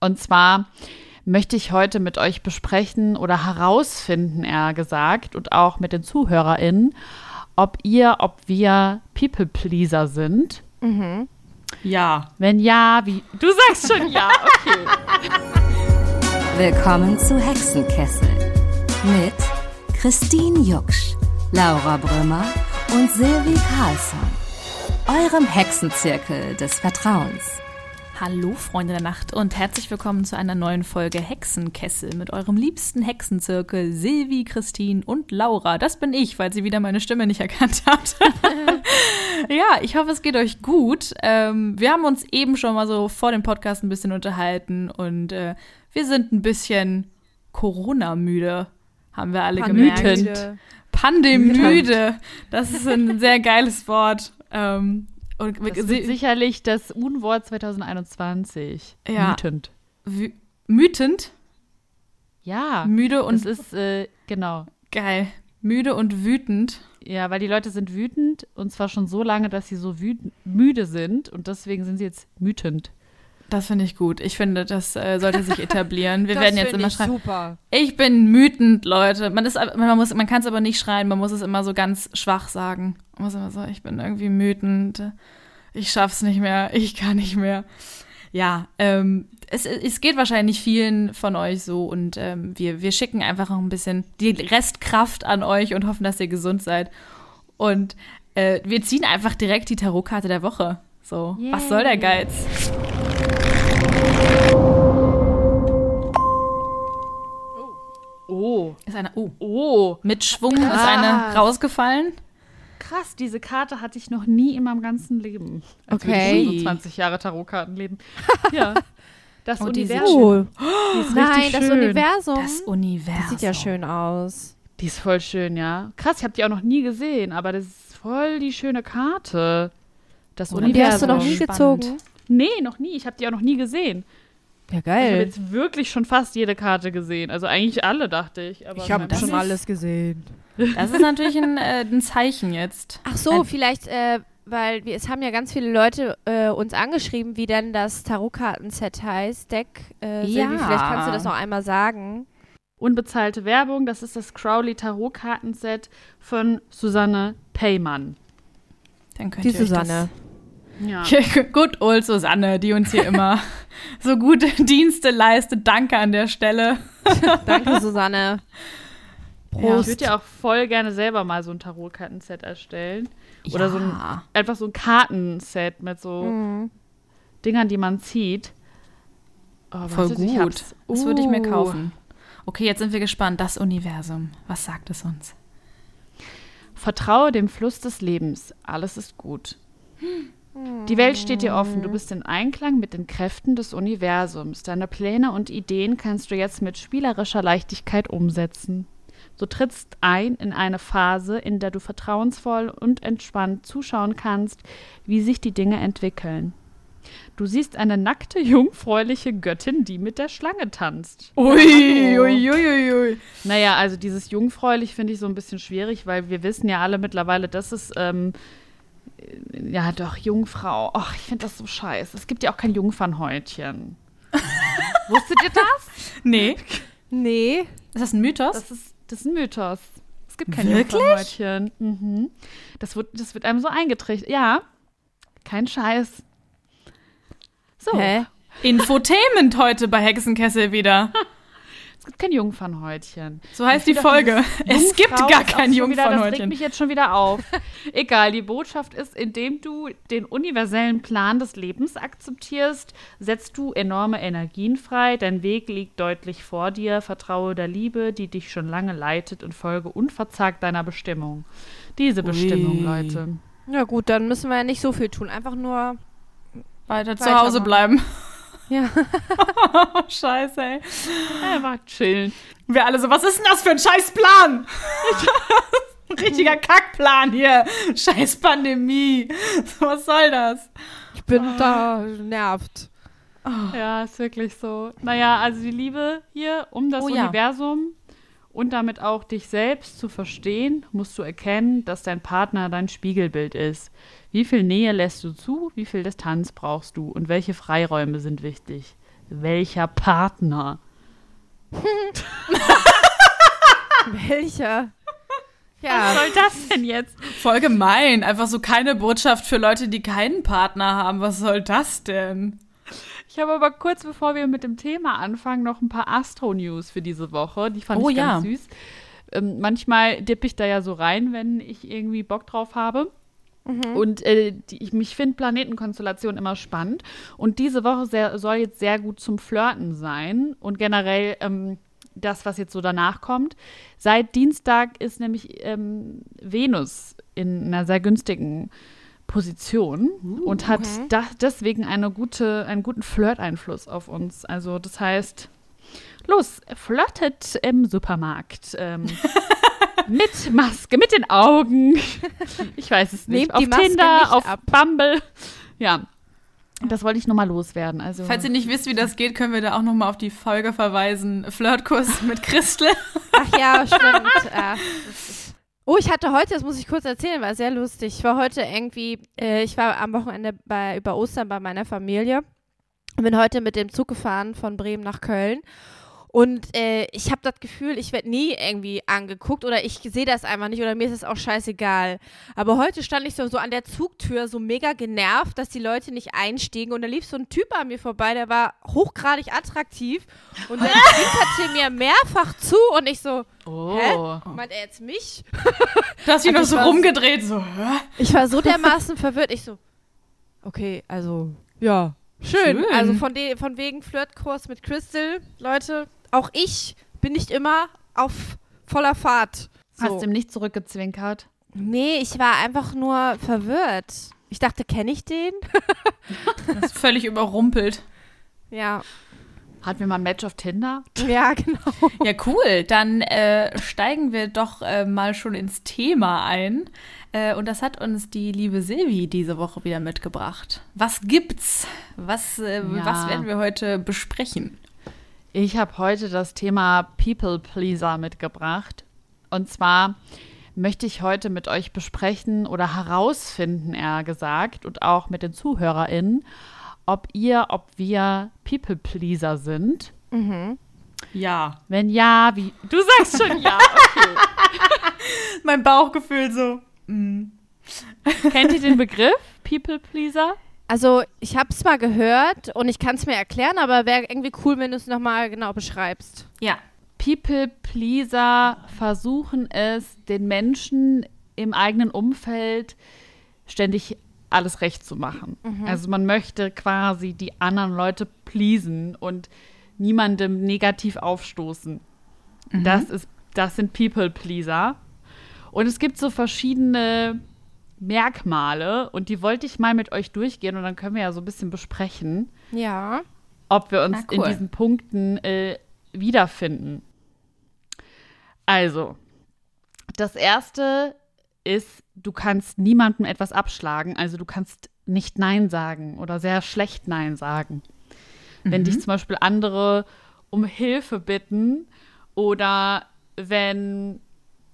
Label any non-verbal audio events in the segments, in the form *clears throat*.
Und zwar möchte ich heute mit euch besprechen oder herausfinden, eher gesagt, und auch mit den ZuhörerInnen, ob ihr, ob wir People-Pleaser sind. Mhm. Ja. Wenn ja, wie. Du sagst schon ja, okay. *laughs* Willkommen zu Hexenkessel mit Christine Jucksch, Laura Brümmer und Silvi Carlsson. Eurem Hexenzirkel des Vertrauens. Hallo Freunde der Nacht und herzlich willkommen zu einer neuen Folge Hexenkessel mit eurem liebsten Hexenzirkel Silvi, Christine und Laura. Das bin ich, weil sie wieder meine Stimme nicht erkannt hat. *laughs* ja, ich hoffe, es geht euch gut. Ähm, wir haben uns eben schon mal so vor dem Podcast ein bisschen unterhalten und äh, wir sind ein bisschen Corona-müde, haben wir alle gemerkt. Pandemütend. Pandemüde. Das ist ein sehr geiles Wort. Ähm, und Das wird sicherlich das Unwort 2021. Ja. Wütend. wü- mütend, Ja. müde und es ist, äh, genau. geil. Müde und wütend. Ja, weil die Leute sind wütend und zwar schon so lange, dass sie so müde sind und deswegen sind sie jetzt wütend. Das finde ich gut. Ich finde, das äh, sollte sich *laughs* etablieren. Wir Das werden jetzt immer ich schreiben. Super. Ich bin wütend, Leute. Man, ist, man, muss- man kann es aber nicht schreien, man muss es immer so ganz schwach sagen. Man muss immer so, ich bin irgendwie wütend. Ich schaff's nicht mehr. Ich kann nicht mehr. Ja, ähm, es, es geht wahrscheinlich vielen von euch so und ähm, wir, wir schicken einfach noch ein bisschen die Restkraft an euch und hoffen, dass ihr gesund seid. Und äh, wir ziehen einfach direkt die Tarotkarte der Woche. So, was soll der Geiz? Oh. Ist eine, oh, Oh. mit Schwung ist eine rausgefallen. Krass, diese Karte hatte ich noch nie in meinem ganzen Leben. Als würde Okay. ich schon so 20 Jahre Tarotkarten leben. *laughs* Ja. Das Oh, Universum. Oh. Die ist Nein, richtig das schön. Universum. Das Universum. Das sieht ja schön aus. Die ist voll schön, ja. Krass, ich habe die auch noch nie gesehen, aber das ist voll die schöne Karte. Das Und die hast du noch nie Spannend. gezogen? Nee, noch nie. Ich habe die auch noch nie gesehen. Ja, Ich habe geil. jetzt wirklich schon fast jede Karte gesehen. Also eigentlich alle, dachte ich. Aber Ich habe das schon alles gesehen. Das ist natürlich ein, äh, ein Zeichen jetzt. Ach so, Ein- vielleicht, äh, weil wir, es haben ja ganz viele Leute äh, uns angeschrieben, wie denn das Tarotkarten-Set heißt, Deck. Äh, Silvi, Ja. vielleicht kannst du das noch einmal sagen. Unbezahlte Werbung, das ist das Crowley Tarotkartenset von Susanne Peymann. Dann könnt Die ihr Susanne. Ja. Good old Susanne, die uns hier immer *laughs* so gute Dienste leistet. Danke an der Stelle. *laughs* Danke, Susanne. Ich Prost. würde ja auch voll gerne selber mal so ein Tarotkartenset erstellen. Oder so ein, Ja. einfach so ein Kartenset mit so Mhm. Dingern, die man zieht. Oh, Voll ich gut. hab's. Das würde ich mir Uh. kaufen. Okay, jetzt sind wir gespannt. Das Universum. Was sagt es uns? Vertraue dem Fluss des Lebens. Alles ist gut. Die Welt steht dir offen. Du bist in Einklang mit den Kräften des Universums. Deine Pläne und Ideen kannst du jetzt mit spielerischer Leichtigkeit umsetzen. Du trittst ein in eine Phase, in der du vertrauensvoll und entspannt zuschauen kannst, wie sich die Dinge entwickeln. Du siehst eine nackte, jungfräuliche Göttin, die mit der Schlange tanzt. Ui, ui, ui, ui. Naja, also dieses jungfräulich finde ich so ein bisschen schwierig, weil wir wissen ja alle mittlerweile, dass es, ähm, äh, ja doch, Jungfrau. Ach, ich finde das so scheiße. Es gibt ja auch kein Jungfernhäutchen. *laughs* Wusstet ihr das? Nee. Nee. Ist das ein Mythos? Das ist, das ist ein Mythos. Es gibt kein Wirklich? Jungfernhäutchen. Mhm. Das, wird, das wird einem so eingetrichtert. Ja, kein Scheiß. So, Hä? Infotainment heute bei Hexenkessel wieder. *laughs* es gibt kein Jungfernhäutchen. So heißt die Folge. Es gibt gar kein schon wieder- Das regt Jungfernhäutchen. mich jetzt schon wieder auf. *laughs* Egal, die Botschaft ist, indem du den universellen Plan des Lebens akzeptierst, setzt du enorme Energien frei. Dein Weg liegt deutlich vor dir. Vertraue der Liebe, die dich schon lange leitet und folge unverzagt deiner Bestimmung. Diese Bestimmung, Ui. Leute. Ja gut, dann müssen wir ja nicht so viel tun. Einfach nur, Weiter zu. Hause bleiben. Ja. *laughs* Scheiße, ey. Einfach chillen. Wir alle so, was ist denn das für ein scheiß Plan? ein *laughs* richtiger Kackplan hier. Scheiß Pandemie. Was soll das? Ich bin da nervt. Ja, ist wirklich so. Naja, also die Liebe hier, um das Oh. Universum und damit auch dich selbst zu verstehen, musst du erkennen, dass dein Partner dein Spiegelbild ist. Wie viel Nähe lässt du zu? Wie viel Distanz brauchst du? Und welche Freiräume sind wichtig? welcher Partner? Welcher? Was Ja, soll das denn jetzt? Voll gemein. Einfach so keine Botschaft für Leute, die keinen Partner haben. Was soll das denn? Ich habe aber kurz bevor wir mit dem Thema anfangen, noch ein paar Astro-News für diese Woche. Die fand Oh ich ganz ja. süß. Ähm, manchmal dippe ich da ja so rein, wenn ich irgendwie Bock drauf habe. Und äh, die, ich, mich finde Planetenkonstellation immer spannend. Und diese Woche sehr, soll jetzt sehr gut zum Flirten sein. Und generell ähm, das, was jetzt so danach kommt. Seit Dienstag ist nämlich ähm, Venus in einer sehr günstigen Position und hat da, deswegen eine gute, einen guten Flirt-Einfluss auf uns. Also das heißt, los, flirtet im Supermarkt. Ähm, *laughs* mit Maske, mit den Augen. *laughs* Ich weiß es nicht. Nehmt auf die Maske Tinder, nicht auf ab. Bumble. Ja. Das wollte ich nur mal loswerden. Also, Falls ihr nicht wisst, wie das geht, können wir da auch noch mal auf die Folge verweisen. Flirtkurs mit Christel. ach ja, stimmt. Das ist- Oh, ich hatte heute, das muss ich kurz erzählen, war sehr lustig. Ich war heute irgendwie, äh, ich war am Wochenende bei, über Ostern bei meiner Familie und bin heute mit dem Zug gefahren von Bremen nach Köln. Und äh, ich habe das Gefühl, ich werde nie irgendwie angeguckt oder ich sehe das einfach nicht oder mir ist es auch scheißegal. Aber heute stand ich so, so an der Zugtür so mega genervt, dass die Leute nicht einstiegen und da lief so ein Typ an mir vorbei, der war hochgradig attraktiv und der *laughs* winkerte mir mehrfach zu und ich so, oh. meint er jetzt mich? Du hast Also noch so rumgedreht, so, hä? Ich war so dermaßen verwirrt. Ich so, okay, also, ja, schön. Schön. Also von, de von wegen Flirtkurs mit Crystal, Leute, auch ich bin nicht immer auf voller Fahrt. So. Hast du ihm nicht zurückgezwinkert? nee, ich war einfach nur verwirrt. Ich dachte, kenne ich den? *laughs* Das ist völlig überrumpelt. Ja, Hatten wir mal ein Match auf Tinder? ja, genau. *laughs* Ja, cool. Dann äh, steigen wir doch äh, mal schon ins Thema ein. Äh, und das hat uns die liebe Silvi diese Woche wieder mitgebracht. Was gibt's? Was, äh, Ja. was werden wir heute besprechen? Ich habe heute das Thema People Pleaser mitgebracht. Und zwar möchte ich heute mit euch besprechen oder herausfinden, eher gesagt, und auch mit den ZuhörerInnen, ob ihr, ob wir People Pleaser sind. Ja. Wenn ja, wie. Du sagst schon ja, okay. *laughs* Mein Bauchgefühl so. mm. Kennt ihr den Begriff People Pleaser? Also, ich habe es mal gehört und ich kann es mir erklären, aber wäre irgendwie cool, wenn du es nochmal genau beschreibst. Ja. People Pleaser versuchen es, den Menschen im eigenen Umfeld ständig alles recht zu machen. Also man möchte quasi die anderen Leute pleasen und niemandem negativ aufstoßen. Das ist, das sind People Pleaser. Und es gibt so verschiedene Merkmale und die wollte ich mal mit euch durchgehen und dann können wir ja so ein bisschen besprechen Ja. ob wir uns cool. in diesen Punkten äh, wiederfinden. Also, das erste ist, du kannst niemandem etwas abschlagen, also du kannst nicht Nein sagen oder sehr schlecht Nein sagen. Wenn dich zum Beispiel andere um Hilfe bitten oder wenn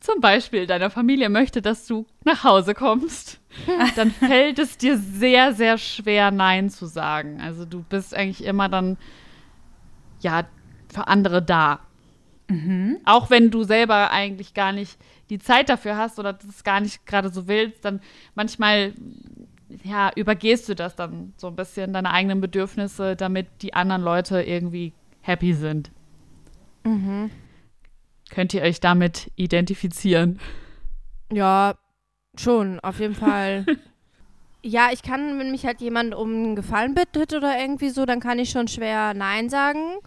zum Beispiel deine Familie möchte, dass du nach Hause kommst, *laughs* dann fällt es dir sehr, sehr schwer, Nein zu sagen. Also du bist eigentlich immer dann, ja, für andere da. Auch wenn du selber eigentlich gar nicht die Zeit dafür hast oder das gar nicht gerade so willst, dann manchmal, ja, übergehst du das dann so ein bisschen, deine eigenen Bedürfnisse, damit die anderen Leute irgendwie happy sind. Könnt ihr euch damit identifizieren? Ja, schon, auf jeden Fall. *laughs* ja, ich kann, wenn mich halt jemand um einen Gefallen bittet oder irgendwie so, dann kann ich schon schwer Nein sagen.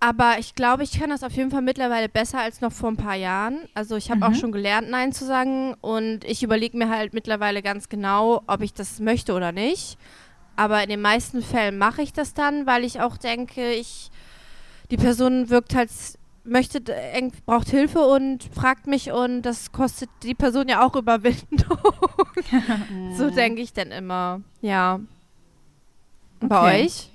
Aber ich glaube, ich kann das auf jeden Fall mittlerweile besser als noch vor ein paar Jahren. Also ich habe auch schon gelernt, Nein zu sagen. Und ich überlege mir halt mittlerweile ganz genau, ob ich das möchte oder nicht. Aber in den meisten Fällen mache ich das dann, weil ich auch denke, ich die Person wirkt halt möchte eng- braucht Hilfe und fragt mich und das kostet die Person ja auch Überwindung. *laughs* so denke ich dann immer. Ja. Und Bei Okay. euch?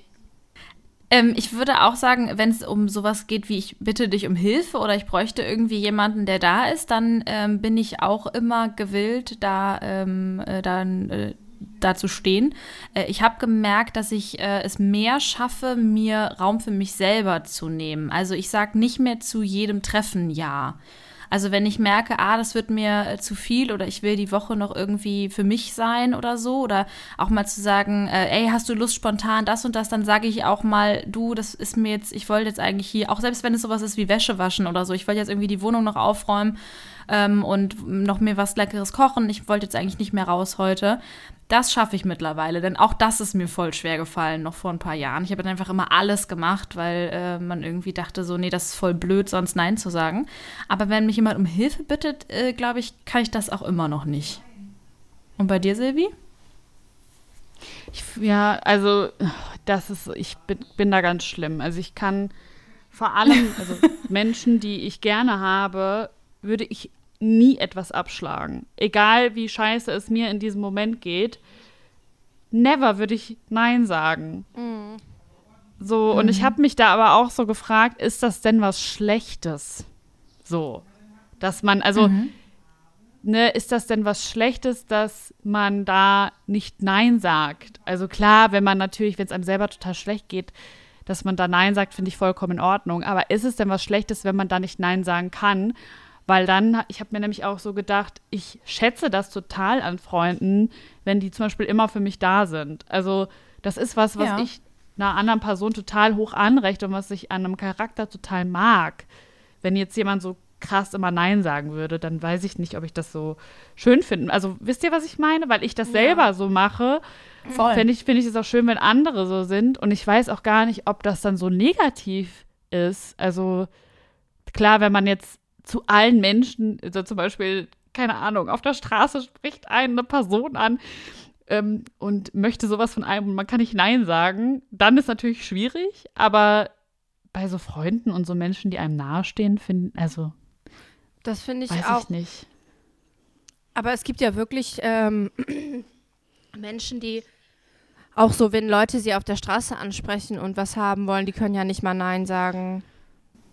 Ähm, ich würde auch sagen, wenn es um sowas geht wie ich bitte dich um Hilfe oder ich bräuchte irgendwie jemanden, der da ist, dann ähm, bin ich auch immer gewillt, da ähm, äh, dann äh, dazu stehen. Äh, ich habe gemerkt, dass ich äh, es mehr schaffe, mir Raum für mich selber zu nehmen. Also ich sage nicht mehr zu jedem Treffen ja. Also wenn ich merke, ah, das wird mir äh, zu viel oder ich will die Woche noch irgendwie für mich sein oder so oder auch mal zu sagen, ey, hast du Lust spontan das und das, dann sage ich auch mal, du, das ist mir jetzt, ich wollte jetzt eigentlich hier, auch selbst wenn es sowas ist wie Wäsche waschen oder so, ich wollte jetzt irgendwie die Wohnung noch aufräumen ähm, und noch mir was Leckeres kochen, ich wollte jetzt eigentlich nicht mehr raus heute, das schaffe ich mittlerweile, denn auch das ist mir voll schwer gefallen, noch vor ein paar Jahren. Ich habe dann einfach immer alles gemacht, weil äh, man irgendwie dachte, so, nee, das ist voll blöd, sonst Nein zu sagen. Aber wenn mich jemand um Hilfe bittet, äh, glaube ich, kann ich das auch immer noch nicht. Und bei dir, Silvi? Ich, ja, also das ist, ich bin, bin da ganz schlimm. Also ich kann vor allem, also *laughs* Menschen, die ich gerne habe, würde ich nie etwas abschlagen. Egal wie scheiße es mir in diesem Moment geht, never würde ich Nein sagen. Mhm. So, und ich mhm. habe mich da aber auch so gefragt, ist das denn was Schlechtes? So, dass man, also, mhm. ne, ist das denn was Schlechtes, dass man da nicht Nein sagt? Also klar, wenn man natürlich, wenn es einem selber total schlecht geht, dass man da Nein sagt, finde ich vollkommen in Ordnung. Aber ist es denn was Schlechtes, wenn man da nicht Nein sagen kann? Weil dann, ich habe mir nämlich auch so gedacht, ich schätze das total an Freunden, wenn die zum Beispiel immer für mich da sind. Also das ist was, was ja. ich einer anderen Person total hoch anrechte und was ich an einem Charakter total mag. Wenn jetzt jemand so krass immer Nein sagen würde, dann weiß ich nicht, ob ich das so schön finde. Also wisst ihr, was ich meine? Weil ich das ja. selber so mache, finde ich, find ich es auch schön, wenn andere so sind. Und ich weiß auch gar nicht, ob das dann so negativ ist. Also klar, wenn man jetzt zu allen Menschen, also zum Beispiel, keine Ahnung, auf der Straße spricht eine Person an ähm, und möchte sowas von einem und man kann nicht Nein sagen, dann ist natürlich schwierig, aber bei so Freunden und so Menschen, die einem nahestehen, finden, also. Das finde ich weiß auch. Ich nicht. Aber es gibt ja wirklich ähm, *clears throat* Menschen, die auch so, wenn Leute sie auf der Straße ansprechen und was haben wollen, die können ja nicht mal Nein sagen.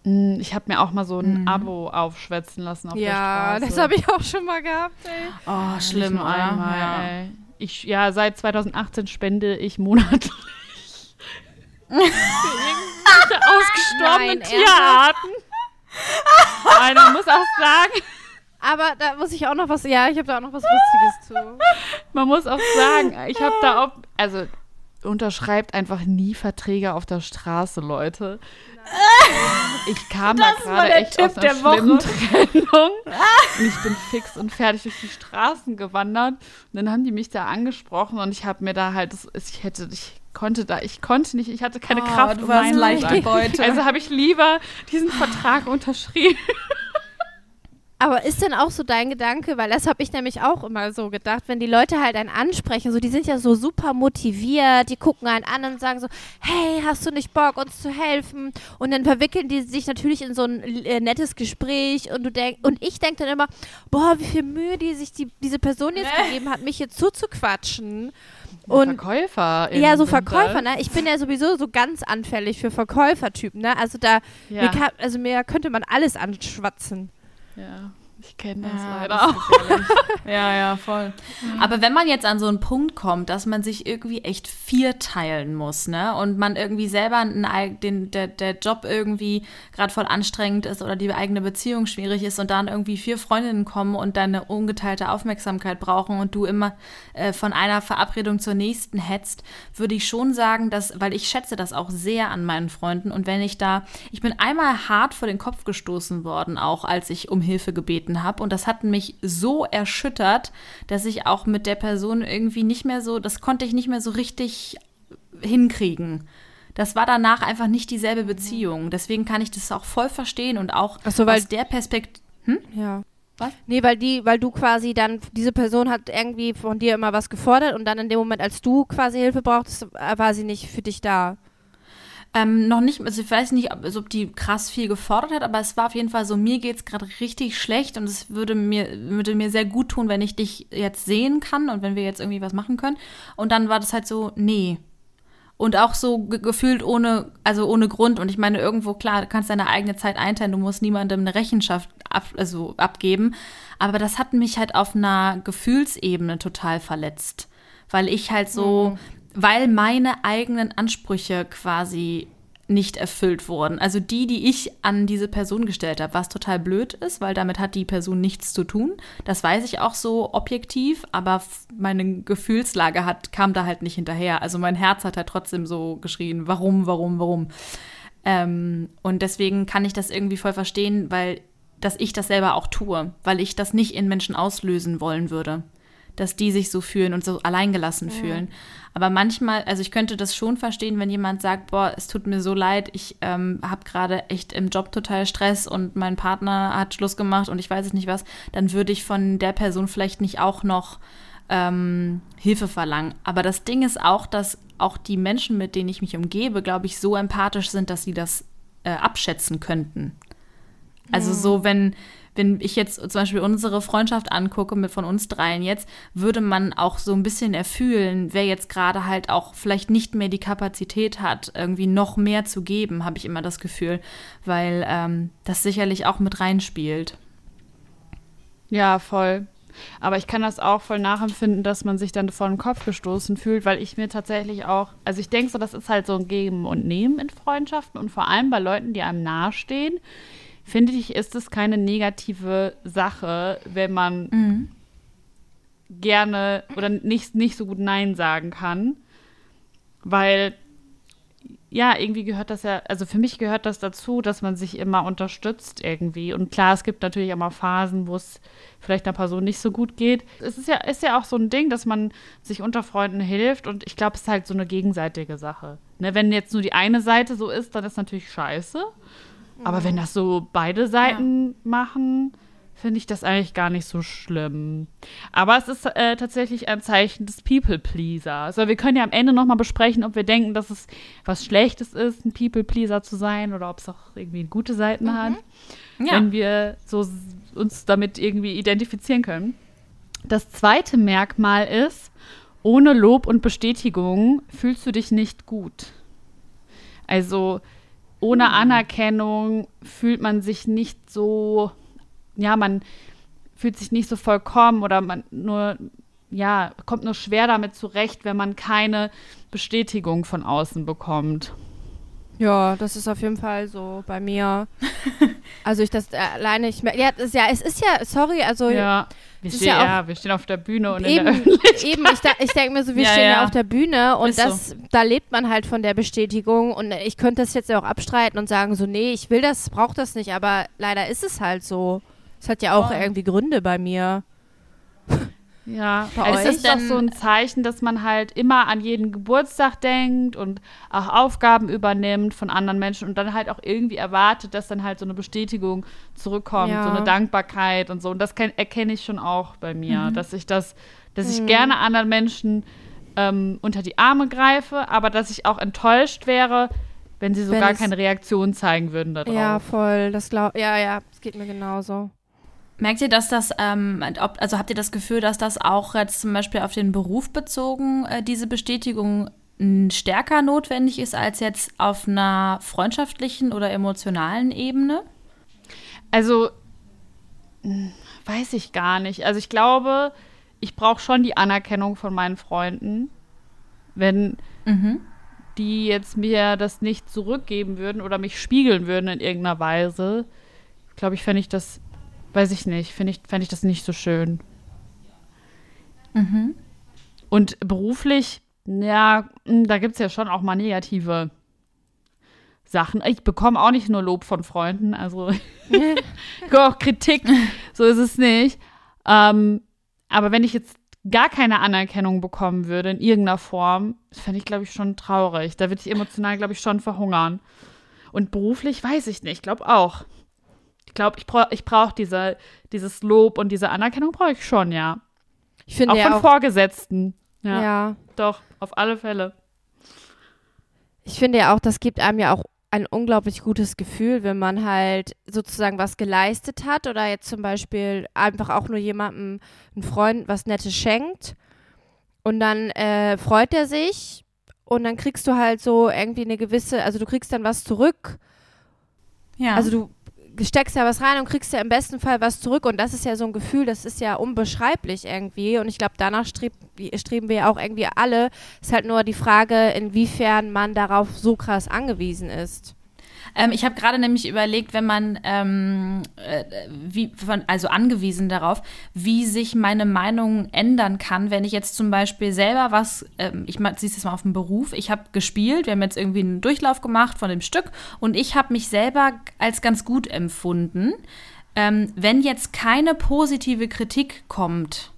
Hm, ich habe mir auch mal so ein mhm. Abo aufschwätzen lassen auf ja, der Straße. Ja, das habe ich auch schon mal gehabt, ey. Oh, schlimm, einmal, ja. ey. Ich, ja, seit 2018 spende ich monatlich *laughs* für irgendwelche ausgestorbenen Nein, Tierarten. Nein, man muss auch sagen. Aber da muss ich auch noch was, ja, ich habe da auch noch was Lustiges zu. Man muss auch sagen, ich habe da auch, also unterschreibt einfach nie Verträge auf der Straße, Leute. Ich kam das da gerade echt Tipp aus einer schlimmen. Trennung. und ich bin fix und fertig durch die Straßen gewandert. Und dann haben die mich da angesprochen und ich habe mir da halt, ich hätte, ich konnte da, ich konnte nicht, ich hatte keine oh, Kraft. Du warst um leicht. Also habe ich lieber diesen Vertrag unterschrieben. Aber ist denn auch so dein Gedanke, weil das habe ich nämlich auch immer so gedacht, wenn die Leute halt einen ansprechen, so die sind ja so super motiviert, die gucken einen an und sagen so, hey, hast du nicht Bock, uns zu helfen? Und dann verwickeln die sich natürlich in so ein äh, nettes Gespräch und du denk und ich denke dann immer, boah, wie viel Mühe die sich die, diese Person jetzt gegeben hat, mich hier zuzuquatschen. Und Verkäufer. Ja, so Verkäufer, ne? Ich bin ja sowieso so ganz anfällig für Verkäufertypen, ne? Also da, ja. mir kann, also mir könnte man alles anschwatzen. Ja. Ich kenne das ja, leider auch. ja, ja, voll. Mhm. Aber wenn man jetzt an so einen Punkt kommt, dass man sich irgendwie echt vierteilen muss, ne? Und man irgendwie selber einen, den, der, der Job irgendwie gerade voll anstrengend ist oder die eigene Beziehung schwierig ist und dann irgendwie vier Freundinnen kommen und deine ungeteilte Aufmerksamkeit brauchen und du immer äh, von einer Verabredung zur nächsten hetzt, würde ich schon sagen, dass, weil ich schätze das auch sehr an meinen Freunden und wenn ich da, ich bin einmal hart vor den Kopf gestoßen worden, auch als ich um Hilfe gebeten gefunden habe. Und das hat mich so erschüttert, dass ich auch mit der Person irgendwie nicht mehr so, das konnte ich nicht mehr so richtig hinkriegen. Das war danach einfach nicht dieselbe Beziehung. Deswegen kann ich das auch voll verstehen und auch so, aus der Perspektive. Hm? Ja. Was? Nee, weil die, weil du quasi dann, diese Person hat irgendwie von dir immer was gefordert und dann in dem Moment, als du quasi Hilfe brauchst, war sie nicht für dich da. Ähm, noch nicht, also ich weiß nicht, ob, also ob, die krass viel gefordert hat, aber es war auf jeden Fall so, mir geht es gerade richtig schlecht und es würde mir, würde mir sehr gut tun, wenn ich dich jetzt sehen kann und wenn wir jetzt irgendwie was machen können. Und dann war das halt so, nee. Und auch so ge gefühlt ohne, also ohne Grund. Und ich meine, irgendwo, klar, du kannst deine eigene Zeit einteilen, du musst niemandem eine Rechenschaft ab, also abgeben. Aber das hat mich halt auf einer Gefühlsebene total verletzt weil ich halt so, weil meine eigenen Ansprüche quasi nicht erfüllt wurden. Also die, die ich an diese Person gestellt habe, was total blöd ist, weil damit hat die Person nichts zu tun. Das weiß ich auch so objektiv, aber meine Gefühlslage hat, kam da halt nicht hinterher. Also mein Herz hat halt trotzdem so geschrien, warum, warum, warum. Ähm, und deswegen kann ich das irgendwie voll verstehen, weil dass ich das selber auch tue, weil ich das nicht in Menschen auslösen wollen würde, dass die sich so fühlen und so alleingelassen fühlen. Aber manchmal, also ich könnte das schon verstehen, wenn jemand sagt, boah, es tut mir so leid, ich ähm, habe gerade echt im Job total Stress und mein Partner hat Schluss gemacht und ich weiß es nicht was, dann würde ich von der Person vielleicht nicht auch noch ähm, Hilfe verlangen. Aber das Ding ist auch, dass auch die Menschen, mit denen ich mich umgebe, glaube ich, so empathisch sind, dass sie das äh, abschätzen könnten. Also so, wenn, wenn ich jetzt zum Beispiel unsere Freundschaft angucke mit von uns dreien jetzt, würde man auch so ein bisschen erfühlen, wer jetzt gerade halt auch vielleicht nicht mehr die Kapazität hat, irgendwie noch mehr zu geben, habe ich immer das Gefühl, weil ähm, das sicherlich auch mit reinspielt. Ja, voll. Aber ich kann das auch voll nachempfinden, dass man sich dann vor den Kopf gestoßen fühlt, weil ich mir tatsächlich auch, also ich denke so, das ist halt so ein Geben und Nehmen in Freundschaften und vor allem bei Leuten, die einem nahestehen, finde ich, ist es keine negative Sache, wenn man gerne oder nicht, nicht so gut Nein sagen kann, weil ja, irgendwie gehört das ja, also für mich gehört das dazu, dass man sich immer unterstützt irgendwie. Und klar, es gibt natürlich auch mal Phasen, wo es vielleicht einer Person nicht so gut geht. Es ist ja, ist ja auch so ein Ding, dass man sich unter Freunden hilft und ich glaube, es ist halt so eine gegenseitige Sache. Ne, wenn jetzt nur die eine Seite so ist, dann ist natürlich scheiße. Aber wenn das so beide Seiten machen, finde ich das eigentlich gar nicht so schlimm. Aber es ist äh, tatsächlich ein Zeichen des People-Pleaser. Also wir können ja am Ende nochmal besprechen, ob wir denken, dass es was Schlechtes ist, ein People-Pleaser zu sein oder ob es auch irgendwie gute Seiten hat, Ja. wenn wir so uns damit irgendwie identifizieren können. Das zweite Merkmal ist, ohne Lob und Bestätigung fühlst du dich nicht gut. Also ohne Anerkennung fühlt man sich nicht so, ja, man fühlt sich nicht so vollkommen oder man nur, ja, kommt nur schwer damit zurecht, wenn man keine Bestätigung von außen bekommt. Ja, das ist auf jeden Fall so bei mir. *laughs* also ich das äh, alleine, ich mer- ja, das ist ja, es ist ja, sorry, also Ja, wir stehen, ja ja, auch- wir stehen auf der Bühne und in der eben, eben, ich, da, ich denke mir so, wir *laughs* Ja, stehen ja. ja. auf der Bühne und Ist so. das, da lebt man halt von der Bestätigung und ich könnte das jetzt ja auch abstreiten und sagen so, nee, ich will das, brauche das nicht, aber leider ist es halt so. Es hat ja auch Voll. irgendwie Gründe bei mir. Ja, Bei es euch? ist doch so ein Zeichen, dass man halt immer an jeden Geburtstag denkt und auch Aufgaben übernimmt von anderen Menschen und dann halt auch irgendwie erwartet, dass dann halt so eine Bestätigung zurückkommt, Ja. so eine Dankbarkeit und so. Und das kenn- erkenne ich schon auch bei mir, Mhm. dass ich das, dass ich Mhm. gerne anderen Menschen ähm, unter die Arme greife, aber dass ich auch enttäuscht wäre, wenn sie so Wenn gar keine Reaktion zeigen würden darauf. Ja, voll, das glaub, ja, ja, es geht mir genauso. Merkt ihr, dass das, ähm, ob, also habt ihr das Gefühl, dass das auch jetzt zum Beispiel auf den Beruf bezogen, äh, diese Bestätigung stärker notwendig ist als jetzt auf einer freundschaftlichen oder emotionalen Ebene? Also, weiß ich gar nicht. Also ich glaube, ich brauche schon die Anerkennung von meinen Freunden. Wenn Mhm. die jetzt mir das nicht zurückgeben würden oder mich spiegeln würden in irgendeiner Weise, glaube ich, fände ich das, weiß ich nicht, finde ich, fände ich das nicht so schön. Mhm. Und beruflich, ja, mh, da gibt es ja schon auch mal negative Sachen. Ich bekomme auch nicht nur Lob von Freunden, also *laughs* *laughs* ich auch Kritik, so ist es nicht. Ähm, aber wenn ich jetzt gar keine Anerkennung bekommen würde in irgendeiner Form, das fände ich, glaube ich, schon traurig. Da würde ich emotional, glaube ich, schon verhungern. Und beruflich weiß ich nicht, ich glaube auch. Ich glaube, ich, brauch, ich brauche diese, dieses Lob und diese Anerkennung brauche ich schon, ja. Ich finde Auch ja von auch, Vorgesetzten. Ja, ja, doch, auf alle Fälle. ich finde ja auch, das gibt einem ja auch ein unglaublich gutes Gefühl, wenn man halt sozusagen was geleistet hat oder jetzt zum Beispiel einfach auch nur jemandem, einen Freund, was Nettes schenkt und dann äh, freut er sich und dann kriegst du halt so irgendwie eine gewisse, also du kriegst dann was zurück. Ja. Also du steckst ja was rein und kriegst ja im besten Fall was zurück. Und das ist ja so ein Gefühl, das ist ja unbeschreiblich irgendwie. Und ich glaube, danach streb, streben wir ja auch irgendwie alle. Ist halt nur die Frage, inwiefern man darauf so krass angewiesen ist. Ähm, ich habe gerade nämlich überlegt, wenn man, ähm, äh, wie, von, also angewiesen darauf, wie sich meine Meinung ändern kann, wenn ich jetzt zum Beispiel selber was, ähm, ich es jetzt mal auf den Beruf, ich habe gespielt, wir haben jetzt irgendwie einen Durchlauf gemacht von dem Stück und ich habe mich selber als ganz gut empfunden. Ähm, wenn jetzt keine positive Kritik kommt,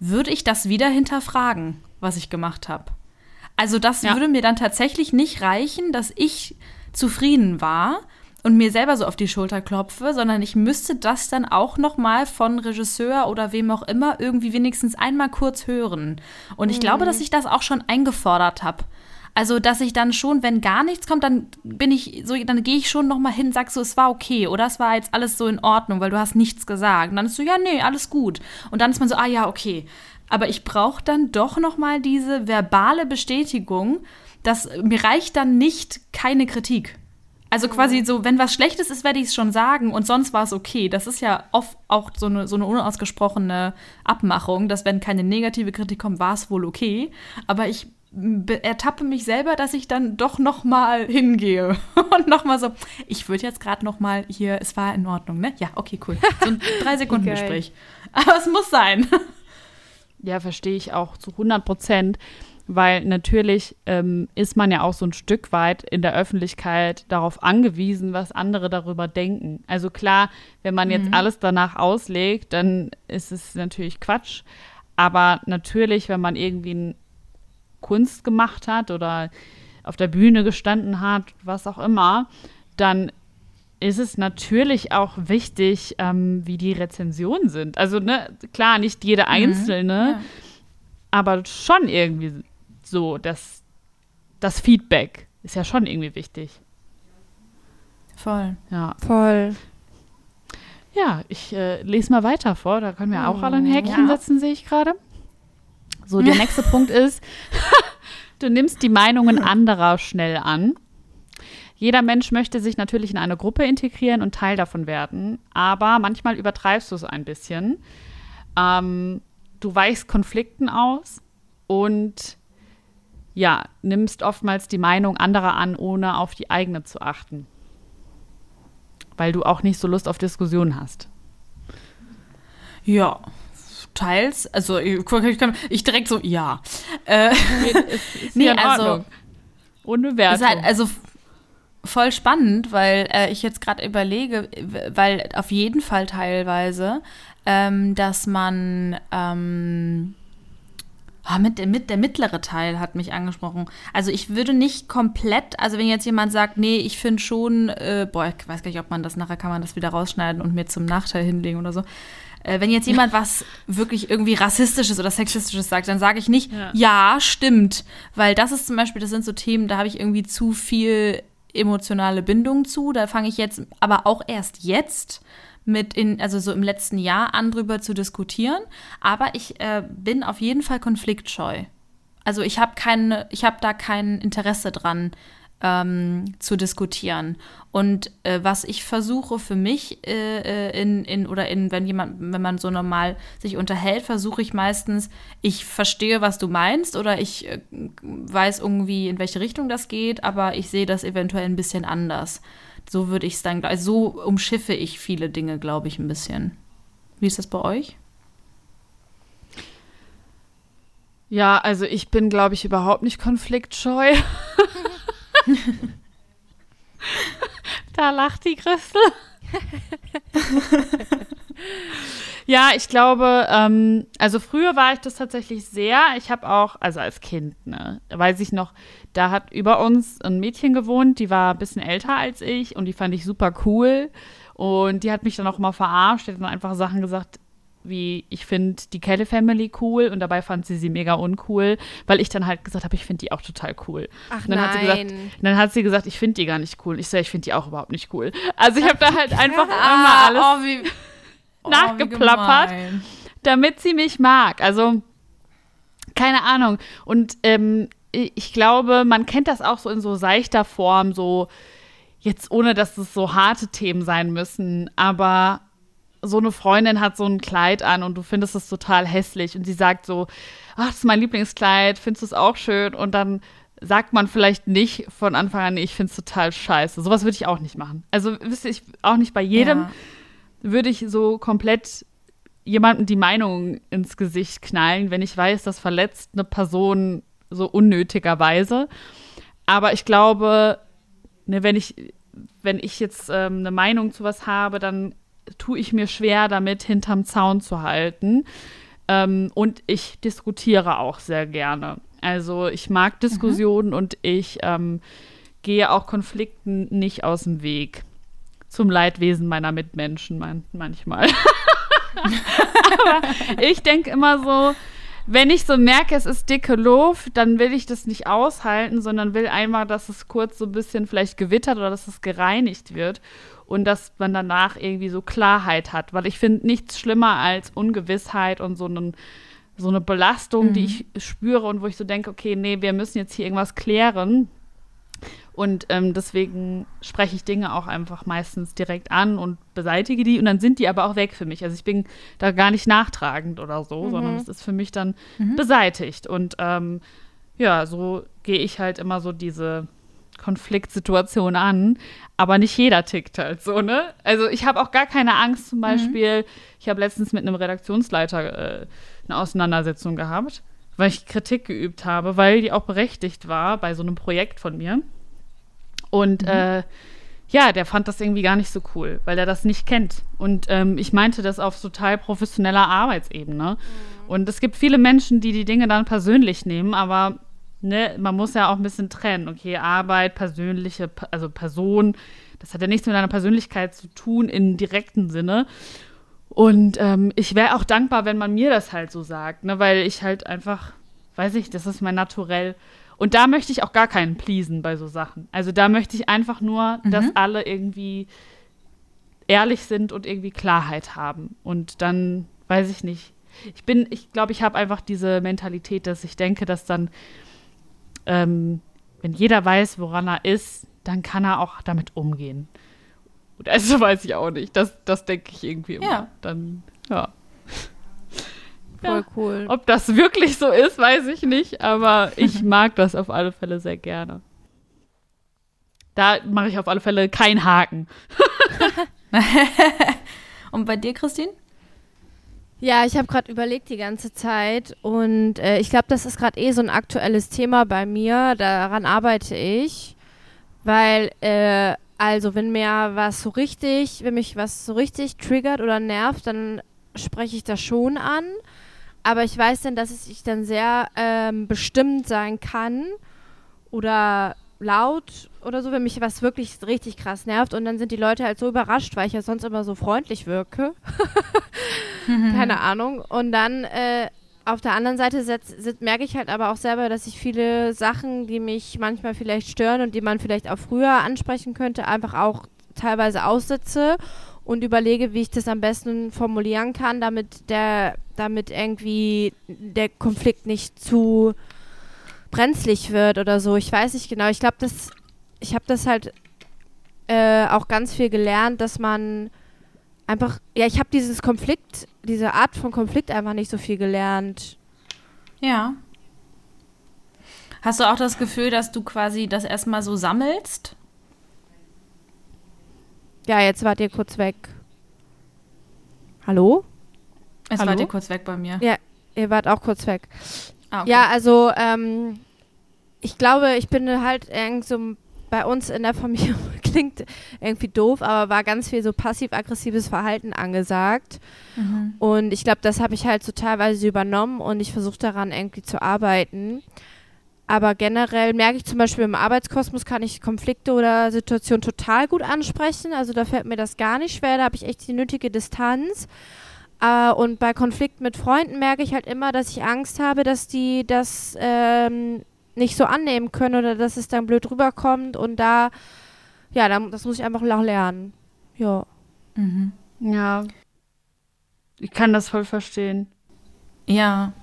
würde ich das wieder hinterfragen, was ich gemacht habe. Also das ja. würde mir dann tatsächlich nicht reichen, dass ich zufrieden war und mir selber so auf die Schulter klopfe, sondern ich müsste das dann auch noch mal von Regisseur oder wem auch immer irgendwie wenigstens einmal kurz hören. Und ich mhm. glaube, dass ich das auch schon eingefordert habe. Also, dass ich dann schon, wenn gar nichts kommt, dann bin ich so, dann gehe ich schon noch mal hin, sag so, es war okay oder es war jetzt alles so in Ordnung, weil du hast nichts gesagt. Und dann ist so, ja, nee, alles gut. Und dann ist man so, ah ja, okay. Aber ich brauche dann doch noch mal diese verbale Bestätigung, dass mir reicht dann nicht keine Kritik. Also quasi so, wenn was Schlechtes ist, werde ich es schon sagen und sonst war es okay. Das ist ja oft auch so eine, so eine unausgesprochene Abmachung, dass wenn keine negative Kritik kommt, war es wohl okay. Aber ich ertappe mich selber, dass ich dann doch noch mal hingehe *laughs* und noch mal so, ich würde jetzt gerade noch mal hier, es war in Ordnung, ne? Ja, okay, cool. So ein *laughs* drei Sekunden Gespräch. *laughs* Aber es muss sein. Ja, verstehe ich auch zu 100 Prozent weil natürlich ähm, ist man ja auch so ein Stück weit in der Öffentlichkeit darauf angewiesen, was andere darüber denken. Also klar, wenn man jetzt mhm. alles danach auslegt, dann ist es natürlich Quatsch. Aber natürlich, wenn man irgendwie Kunst gemacht hat oder auf der Bühne gestanden hat, was auch immer, dann ist es natürlich auch wichtig, ähm, wie die Rezensionen sind. Also ne, klar, nicht jede mhm. einzelne, mhm, ja. aber schon irgendwie so, das, das Feedback ist ja schon irgendwie wichtig. Voll. Ja. Voll. Ja, ich äh, lese mal weiter vor. Da können wir auch alle ein Häkchen ja. setzen, sehe ich gerade. So, der *laughs* nächste Punkt ist, *laughs* du nimmst die Meinungen anderer schnell an. Jeder Mensch möchte sich natürlich in eine Gruppe integrieren und Teil davon werden, aber manchmal übertreibst du es ein bisschen. Ähm, du weichst Konflikten aus und ja, nimmst oftmals die Meinung anderer an, ohne auf die eigene zu achten. Weil du auch nicht so Lust auf Diskussionen hast. Ja, teils. Also ich, kann, ich direkt so, ja. Äh, *laughs* ist, nee, also ohne Wertung. Halt also voll spannend, weil äh, ich jetzt gerade überlege, weil auf jeden Fall teilweise, ähm, dass man ähm, Oh, mit, mit, der mittlere Teil hat mich angesprochen. Also ich würde nicht komplett, also wenn jetzt jemand sagt, nee, ich finde schon, äh, boah, ich weiß gar nicht, ob man das nachher kann man das wieder rausschneiden und mir zum Nachteil hinlegen oder so. Äh, wenn jetzt jemand was wirklich irgendwie rassistisches oder sexistisches sagt, dann sage ich nicht, ja. ja, stimmt. Weil das ist zum Beispiel, das sind so Themen, da habe ich irgendwie zu viel emotionale Bindung zu. Da fange ich jetzt, aber auch erst jetzt mit in, also so im letzten Jahr an, drüber zu diskutieren. Aber ich äh, bin auf jeden Fall konfliktscheu. Also ich habe kein, ich habe da kein Interesse dran, ähm, zu diskutieren. Und äh, was ich versuche für mich äh, äh, in, in oder in, wenn jemand, wenn man so normal sich unterhält, versuche ich meistens, ich verstehe, was du meinst, oder ich äh, weiß irgendwie, in welche Richtung das geht, aber ich sehe das eventuell ein bisschen anders. So würde ich es dann, also so umschiffe ich viele Dinge, glaube ich, ein bisschen. Wie ist das bei euch? Ja, also ich bin, glaube ich, überhaupt nicht konfliktscheu. *laughs* da lacht die Christel. *laughs* ja, ich glaube, ähm, also früher war ich das tatsächlich sehr. Ich habe auch, also als Kind, ne, weiß ich noch, da hat über uns ein Mädchen gewohnt, die war ein bisschen älter als ich und die fand ich super cool. Und die hat mich dann auch mal verarscht, die hat dann einfach Sachen gesagt, wie ich finde die Kelly Family cool und dabei fand sie sie mega uncool, weil ich dann halt gesagt habe, ich finde die auch total cool. Ach und dann nein. Hat sie gesagt, dann hat sie gesagt, ich finde die gar nicht cool. Ich sage, ich finde die auch überhaupt nicht cool. Also ich habe da halt einfach ja, immer alles oh, wie, oh, nachgeplappert, damit sie mich mag. Also keine Ahnung. Und ähm, ich glaube, man kennt das auch so in so seichter Form, so jetzt ohne, dass es so harte Themen sein müssen, aber so eine Freundin hat so ein Kleid an und du findest es total hässlich und sie sagt so, ach, das ist mein Lieblingskleid, findest du es auch schön? Und dann sagt man vielleicht nicht von Anfang an, ich finde es total scheiße. Sowas würde ich auch nicht machen. Also, wisst ihr, ich auch nicht bei jedem Ja. würde ich so komplett jemandem die Meinung ins Gesicht knallen, wenn ich weiß, das verletzt eine Person so unnötigerweise. Aber ich glaube, ne, wenn ich, wenn ich jetzt ähm, eine Meinung zu was habe, dann tue ich mir schwer damit, hinterm Zaun zu halten. Ähm, und ich diskutiere auch sehr gerne. Also ich mag Diskussionen und ich ähm, gehe auch Konflikten nicht aus dem Weg. Zum Leidwesen meiner Mitmenschen man manchmal. *laughs* Aber ich denke immer so, wenn ich so merke, es ist dicke Luft, dann will ich das nicht aushalten, sondern will einmal, dass es kurz so ein bisschen vielleicht gewittert oder dass es gereinigt wird und dass man danach irgendwie so Klarheit hat. Weil ich finde nichts schlimmer als Ungewissheit und so, einen, so eine Belastung, die ich spüre und wo ich so denke, okay, nee, wir müssen jetzt hier irgendwas klären. Und ähm, deswegen spreche ich Dinge auch einfach meistens direkt an und beseitige die und dann sind die aber auch weg für mich. Also ich bin da gar nicht nachtragend oder so, sondern es ist für mich dann beseitigt. Und ähm, ja, so gehe ich halt immer so diese Konfliktsituation an. Aber nicht jeder tickt halt so, ne? Also ich habe auch gar keine Angst zum Beispiel. Ich habe letztens mit einem Redaktionsleiter äh, eine Auseinandersetzung gehabt, weil ich Kritik geübt habe, weil die auch berechtigt war bei so einem Projekt von mir. Und äh, ja, der fand das irgendwie gar nicht so cool, weil er das nicht kennt. Und ähm, ich meinte das auf total professioneller Arbeitsebene. Und es gibt viele Menschen, die die Dinge dann persönlich nehmen, aber ne, man muss ja auch ein bisschen trennen. Okay, Arbeit, persönliche, also Person, das hat ja nichts mit deiner Persönlichkeit zu tun im direkten Sinne. Und ähm, ich wäre auch dankbar, wenn man mir das halt so sagt, ne, weil ich halt einfach, weiß ich, das ist mein Naturell. Und da möchte ich auch gar keinen pleasen bei so Sachen. Also da möchte ich einfach nur, dass alle irgendwie ehrlich sind und irgendwie Klarheit haben. Und dann weiß ich nicht. Ich bin, ich glaube, ich habe einfach diese Mentalität, dass ich denke, dass dann, ähm, wenn jeder weiß, woran er ist, dann kann er auch damit umgehen. Und also *laughs* weiß ich auch nicht. Das, das denke ich irgendwie immer. Ja. Dann, ja. Voll cool. Ob das wirklich so ist, weiß ich nicht, aber ich *laughs* mag das auf alle Fälle sehr gerne. Da mache ich auf alle Fälle keinen Haken. *laughs* Und bei dir, Christine? Ja, ich habe gerade überlegt die ganze Zeit und äh, ich glaube, das ist gerade eh so ein aktuelles Thema bei mir. Daran arbeite ich, weil äh, also wenn mir was so richtig, wenn mich was so richtig triggert oder nervt, dann spreche ich das schon an. Aber ich weiß dann, dass ich dann sehr ähm, bestimmt sein kann oder laut oder so, wenn mich was wirklich richtig krass nervt. Und dann sind die Leute halt so überrascht, weil ich ja sonst immer so freundlich wirke. *laughs* Keine Ahnung. Und dann äh, auf der anderen Seite merke ich halt aber auch selber, dass ich viele Sachen, die mich manchmal vielleicht stören und die man vielleicht auch früher ansprechen könnte, einfach auch teilweise aussitze und überlege, wie ich das am besten formulieren kann, damit der, damit irgendwie der Konflikt nicht zu brenzlig wird oder so. Ich weiß nicht genau. Ich glaube, das, ich habe das halt äh, auch ganz viel gelernt, dass man einfach, ja, ich habe dieses Konflikt, diese Art von Konflikt einfach nicht so viel gelernt. Ja. Hast du auch das Gefühl, dass du quasi das erstmal so sammelst? Ja, jetzt wart ihr kurz weg. Hallo? Es Hallo? war dir kurz weg bei mir. Ja, ihr wart auch kurz weg. Ah, okay. Ja, also ähm, ich glaube, ich bin halt irgend so bei uns in der Familie *laughs* klingt irgendwie doof, aber war ganz viel so passiv-aggressives Verhalten angesagt. Mhm. Und ich glaube, das habe ich halt so teilweise übernommen und ich versuche daran irgendwie zu arbeiten. Aber generell merke ich zum Beispiel im Arbeitskosmos kann ich Konflikte oder Situationen total gut ansprechen. Also da fällt mir das gar nicht schwer, da habe ich echt die nötige Distanz. Äh, und bei Konflikten mit Freunden merke ich halt immer, dass ich Angst habe, dass die das ähm, nicht so annehmen können oder dass es dann blöd rüberkommt. Und da, ja, dann, das muss ich einfach auch lernen. Ja. Ja. Ich kann das voll verstehen. Ja.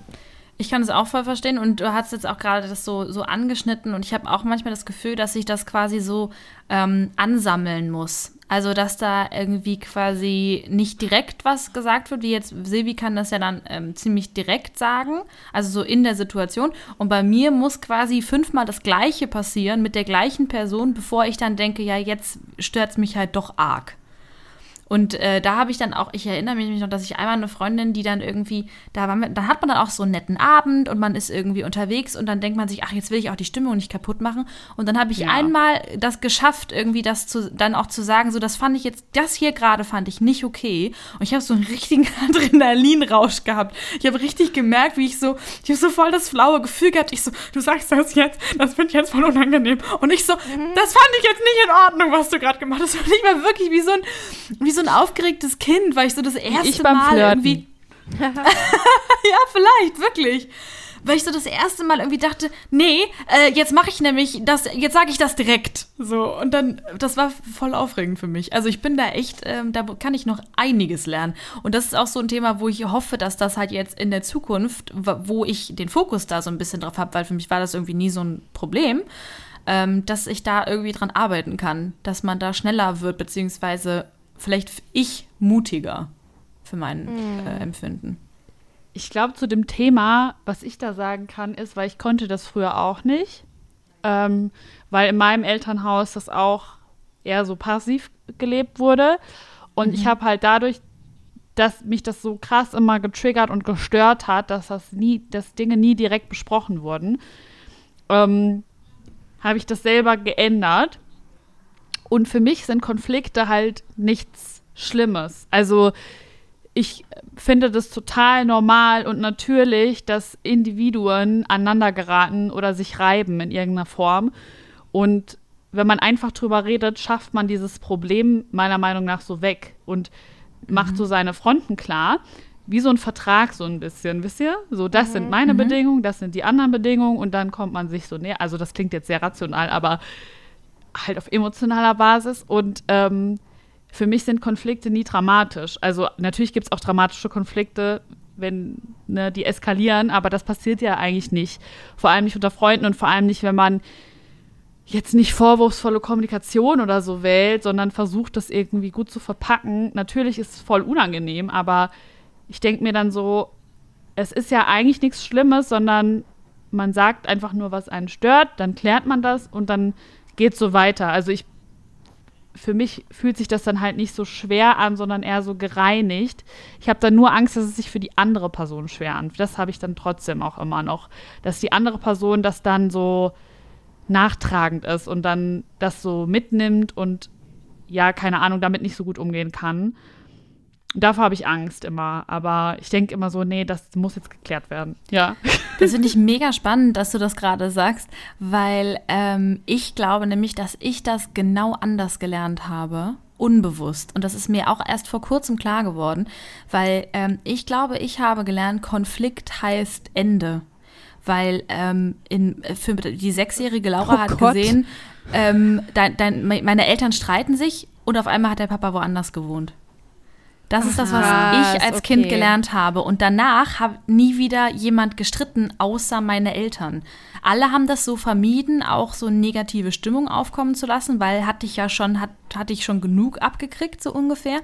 Ich kann es auch voll verstehen und du hast jetzt auch gerade das so, so angeschnitten und ich habe auch manchmal das Gefühl, dass ich das quasi so ähm, ansammeln muss. Also, dass da irgendwie quasi nicht direkt was gesagt wird, wie jetzt Silvi kann das ja dann ähm, ziemlich direkt sagen, also so in der Situation. Und bei mir muss quasi fünfmal das Gleiche passieren mit der gleichen Person, bevor ich dann denke, ja, jetzt stört es mich halt doch arg. Und äh, da habe ich dann auch, ich erinnere mich noch, dass ich einmal eine Freundin, die dann irgendwie, da war, da hat man dann auch so einen netten Abend und man ist irgendwie unterwegs und dann denkt man sich, ach, jetzt will ich auch die Stimmung nicht kaputt machen. Und dann habe ich ja. einmal das geschafft, irgendwie das zu, dann auch zu sagen, so, das fand ich jetzt, das hier gerade fand ich nicht okay. Und ich habe so einen richtigen *laughs* Adrenalinrausch gehabt. Ich habe richtig gemerkt, wie ich so, ich habe so voll das flaue Gefühl gehabt. Ich so, du sagst das jetzt, das wird jetzt voll unangenehm. Und ich so, mhm. das fand ich jetzt nicht in Ordnung, was du gerade gemacht hast. Das fand ich mal wirklich wie so ein, wie so ein aufgeregtes Kind, weil ich so das erste ich Mal Flirten. irgendwie. *laughs* ja, vielleicht, wirklich. Weil ich so das erste Mal irgendwie dachte, nee, äh, jetzt mache ich nämlich das, jetzt sage ich das direkt. So, und dann, das war voll aufregend für mich. Also ich bin da echt, ähm, da kann ich noch einiges lernen. Und das ist auch so ein Thema, wo ich hoffe, dass das halt jetzt in der Zukunft, wo ich den Fokus da so ein bisschen drauf habe, weil für mich war das irgendwie nie so ein Problem, ähm, dass ich da irgendwie dran arbeiten kann, dass man da schneller wird, beziehungsweise vielleicht ich mutiger für mein mm. äh, Empfinden. Ich glaube, zu dem Thema, was ich da sagen kann, ist, weil ich konnte das früher auch nicht, ähm, weil in meinem Elternhaus das auch eher so passiv gelebt wurde. Und mhm. ich habe halt dadurch, dass mich das so krass immer getriggert und gestört hat, dass das nie, dass Dinge nie direkt besprochen wurden, ähm, habe ich das selber geändert und für mich sind Konflikte halt nichts Schlimmes. Also ich finde das total normal und natürlich, dass Individuen aneinander geraten oder sich reiben in irgendeiner Form. Und wenn man einfach drüber redet, schafft man dieses Problem meiner Meinung nach so weg und mhm. macht so seine Fronten klar. Wie so ein Vertrag, so ein bisschen, wisst ihr? So, das mhm. sind meine mhm. Bedingungen, das sind die anderen Bedingungen und dann kommt man sich so näher. Also, das klingt jetzt sehr rational, aber halt auf emotionaler Basis. Und ähm, für mich sind Konflikte nie dramatisch. Also natürlich gibt es auch dramatische Konflikte, wenn ne, die eskalieren, aber das passiert ja eigentlich nicht. Vor allem nicht unter Freunden und vor allem nicht, wenn man jetzt nicht vorwurfsvolle Kommunikation oder so wählt, sondern versucht, das irgendwie gut zu verpacken. Natürlich ist es voll unangenehm, aber ich denke mir dann so, es ist ja eigentlich nichts Schlimmes, sondern man sagt einfach nur, was einen stört, dann klärt man das und dann geht so weiter. Also ich, für mich fühlt sich das dann halt nicht so schwer an, sondern eher so gereinigt. Ich habe dann nur Angst, dass es sich für die andere Person schwer anfühlt. Das habe ich dann trotzdem auch immer noch, dass die andere Person das dann so nachtragend ist und dann das so mitnimmt und ja, keine Ahnung, damit nicht so gut umgehen kann. Davor habe ich Angst immer. Aber ich denke immer so, nee, das muss jetzt geklärt werden. Ja. *laughs* Das finde ich mega spannend, dass du das gerade sagst, weil ähm, ich glaube nämlich, dass ich das genau anders gelernt habe. Unbewusst. Und das ist mir auch erst vor kurzem klar geworden, weil ähm, ich glaube, ich habe gelernt, Konflikt heißt Ende. Weil ähm, in, für die sechsjährige Laura oh hat Gott. gesehen, ähm, dein, dein, meine Eltern streiten sich und auf einmal hat der Papa woanders gewohnt. Das ist das, was ich als okay. Kind gelernt habe. Und danach hat nie wieder jemand gestritten, außer meine Eltern. Alle haben das so vermieden, auch so negative Stimmung aufkommen zu lassen, weil hatte ich ja schon, hat, hatte ich schon genug abgekriegt, so ungefähr.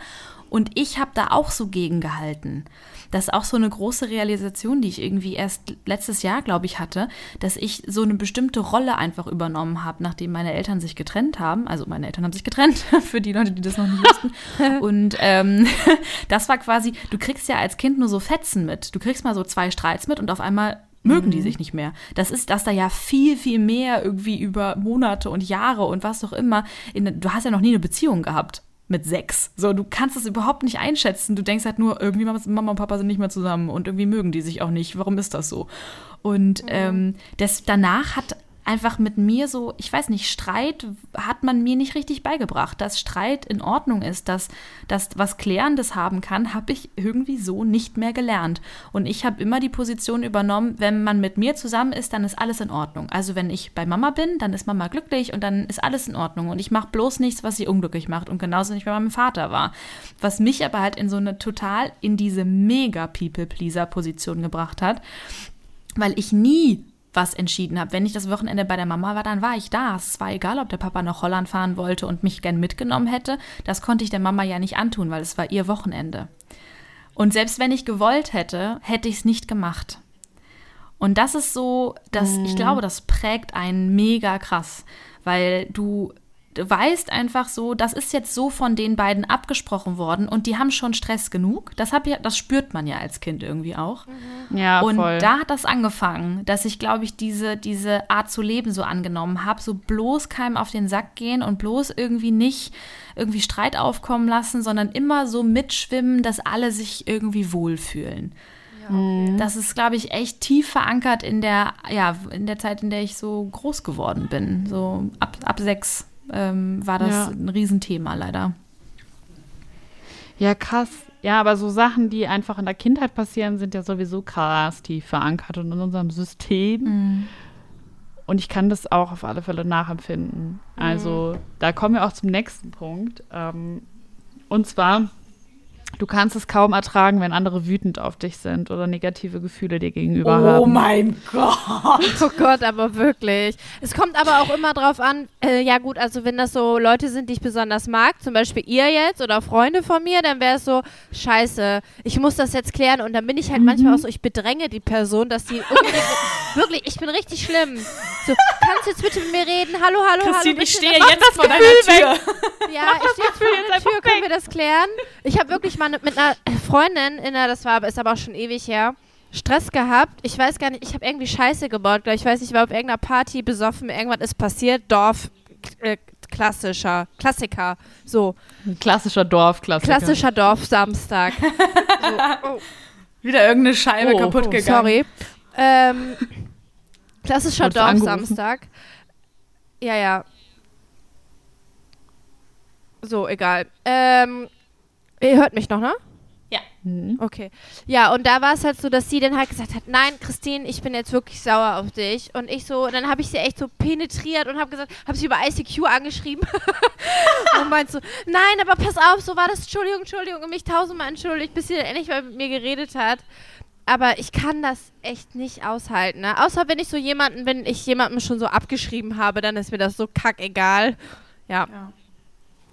Und ich habe da auch so gegengehalten das ist auch so eine große Realisation, die ich irgendwie erst letztes Jahr, glaube ich, hatte, dass ich so eine bestimmte Rolle einfach übernommen habe, nachdem meine Eltern sich getrennt haben. Also meine Eltern haben sich getrennt, *laughs* für die Leute, die das noch nicht wussten. *laughs* Und ähm, *laughs* das war quasi, du kriegst ja als Kind nur so Fetzen mit. Du kriegst mal so zwei Streits mit und auf einmal mögen die mhm. sich nicht mehr. Das ist, dass da ja viel, viel mehr irgendwie über Monate und Jahre und was auch immer. In, du hast ja noch nie eine Beziehung gehabt mit sechs. So, du kannst das überhaupt nicht einschätzen. Du denkst halt nur, irgendwie Mama und Papa sind nicht mehr zusammen und irgendwie mögen die sich auch nicht. Warum ist das so? Und mhm. ähm, das, danach hat einfach mit mir so, ich weiß nicht, Streit hat man mir nicht richtig beigebracht. Dass Streit in Ordnung ist, dass das was Klärendes haben kann, habe ich irgendwie so nicht mehr gelernt. Und ich habe immer die Position übernommen, wenn man mit mir zusammen ist, dann ist alles in Ordnung. Also wenn ich bei Mama bin, dann ist Mama glücklich und dann ist alles in Ordnung. Und ich mache bloß nichts, was sie unglücklich macht. Und genauso nicht bei meinem Vater war. Was mich aber halt in so eine total, in diese mega People-Pleaser-Position gebracht hat, weil ich nie was entschieden habe. Wenn ich das Wochenende bei der Mama war, dann war ich da. Es war egal, ob der Papa nach Holland fahren wollte und mich gern mitgenommen hätte. Das konnte ich der Mama ja nicht antun, weil es war ihr Wochenende. Und selbst wenn ich gewollt hätte, hätte ich es nicht gemacht. Und das ist so, dass ich glaube, das prägt einen mega krass, weil du du weißt einfach so, das ist jetzt so von den beiden abgesprochen worden und die haben schon Stress genug. Das, hab ja, das spürt man ja als Kind irgendwie auch. Ja, und voll. da hat das angefangen, dass ich, glaube ich, diese, diese Art zu leben so angenommen habe. So bloß keinem auf den Sack gehen und bloß irgendwie nicht irgendwie Streit aufkommen lassen, sondern immer so mitschwimmen, dass alle sich irgendwie wohlfühlen. Das ist, glaube ich, echt tief verankert in der, ja, in der Zeit, in der ich so groß geworden bin. So ab, ab sechs ähm, war das Ja. ein Riesenthema leider. Ja, krass. Ja, aber so Sachen, die einfach in der Kindheit passieren, sind ja sowieso krass tief verankert und in unserem System. Und ich kann das auch auf alle Fälle nachempfinden. Also, da kommen wir auch zum nächsten Punkt. Ähm, und zwar, du kannst es kaum ertragen, wenn andere wütend auf dich sind oder negative Gefühle dir gegenüber haben. mein Gott. Oh Gott, aber wirklich. Es kommt aber auch immer drauf an, äh, ja gut, also wenn das so Leute sind, die ich besonders mag, zum Beispiel ihr jetzt oder Freunde von mir, dann wäre es so, scheiße, ich muss das jetzt klären und dann bin ich halt Mhm. manchmal auch so, ich bedränge die Person, dass die unbedingt, *laughs* wirklich, ich bin richtig schlimm. So, kannst du jetzt bitte mit mir reden? Hallo, hallo, Christine, hallo. ich stehe jetzt vor deiner Tür. ja, ich stehe jetzt vor *laughs* der Tür, können wir das klären? Ich habe wirklich mal mit einer Freundin, in der, das war, ist aber auch schon ewig her, Stress gehabt. Ich weiß gar nicht, ich habe irgendwie Scheiße gebaut. Ich Ich weiß nicht, ich war auf irgendeiner Party besoffen, irgendwas ist passiert, Dorf, äh, klassischer, Klassiker, so, Ein klassischer Dorfklassiker. klassischer Dorf-Samstag. *laughs* so, oh, Wieder irgendeine Scheibe Oh, kaputt oh, gegangen. sorry. Ähm, klassischer? Dorf-Samstag. Ja, ja. So, egal. Ähm, ihr hört mich noch, ne? Mhm. Okay. Ja, und da war es halt so, dass sie dann halt gesagt hat, nein, Christine, ich bin jetzt wirklich sauer auf dich. Und ich so, und dann habe ich sie echt so penetriert und habe gesagt, habe sie über ICQ angeschrieben *laughs* und meint so, nein, aber pass auf, so war das, Entschuldigung, Entschuldigung, und mich tausendmal entschuldigt, bis sie dann endlich mal mit mir geredet hat. Aber ich kann das echt nicht aushalten, ne? Außer wenn ich so jemanden, wenn ich jemandem schon so abgeschrieben habe, dann ist mir das so kackegal. Ja. Ja.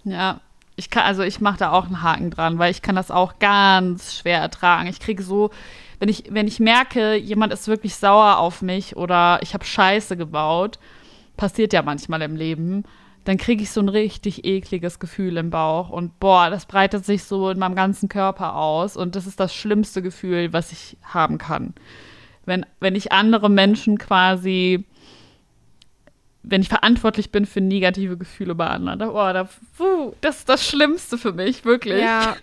Ja, ich kann, also ich mache da auch einen Haken dran, weil ich kann das auch ganz schwer ertragen. Ich kriege so, wenn ich, wenn ich merke, jemand ist wirklich sauer auf mich oder ich habe Scheiße gebaut, passiert ja manchmal im Leben, dann kriege ich so ein richtig ekliges Gefühl im Bauch und boah, das breitet sich so in meinem ganzen Körper aus und das ist das schlimmste Gefühl, was ich haben kann. Wenn, wenn ich andere Menschen quasi wenn ich verantwortlich bin für negative Gefühle bei anderen. Oh, da, puh, das ist das Schlimmste für mich, wirklich. Ja.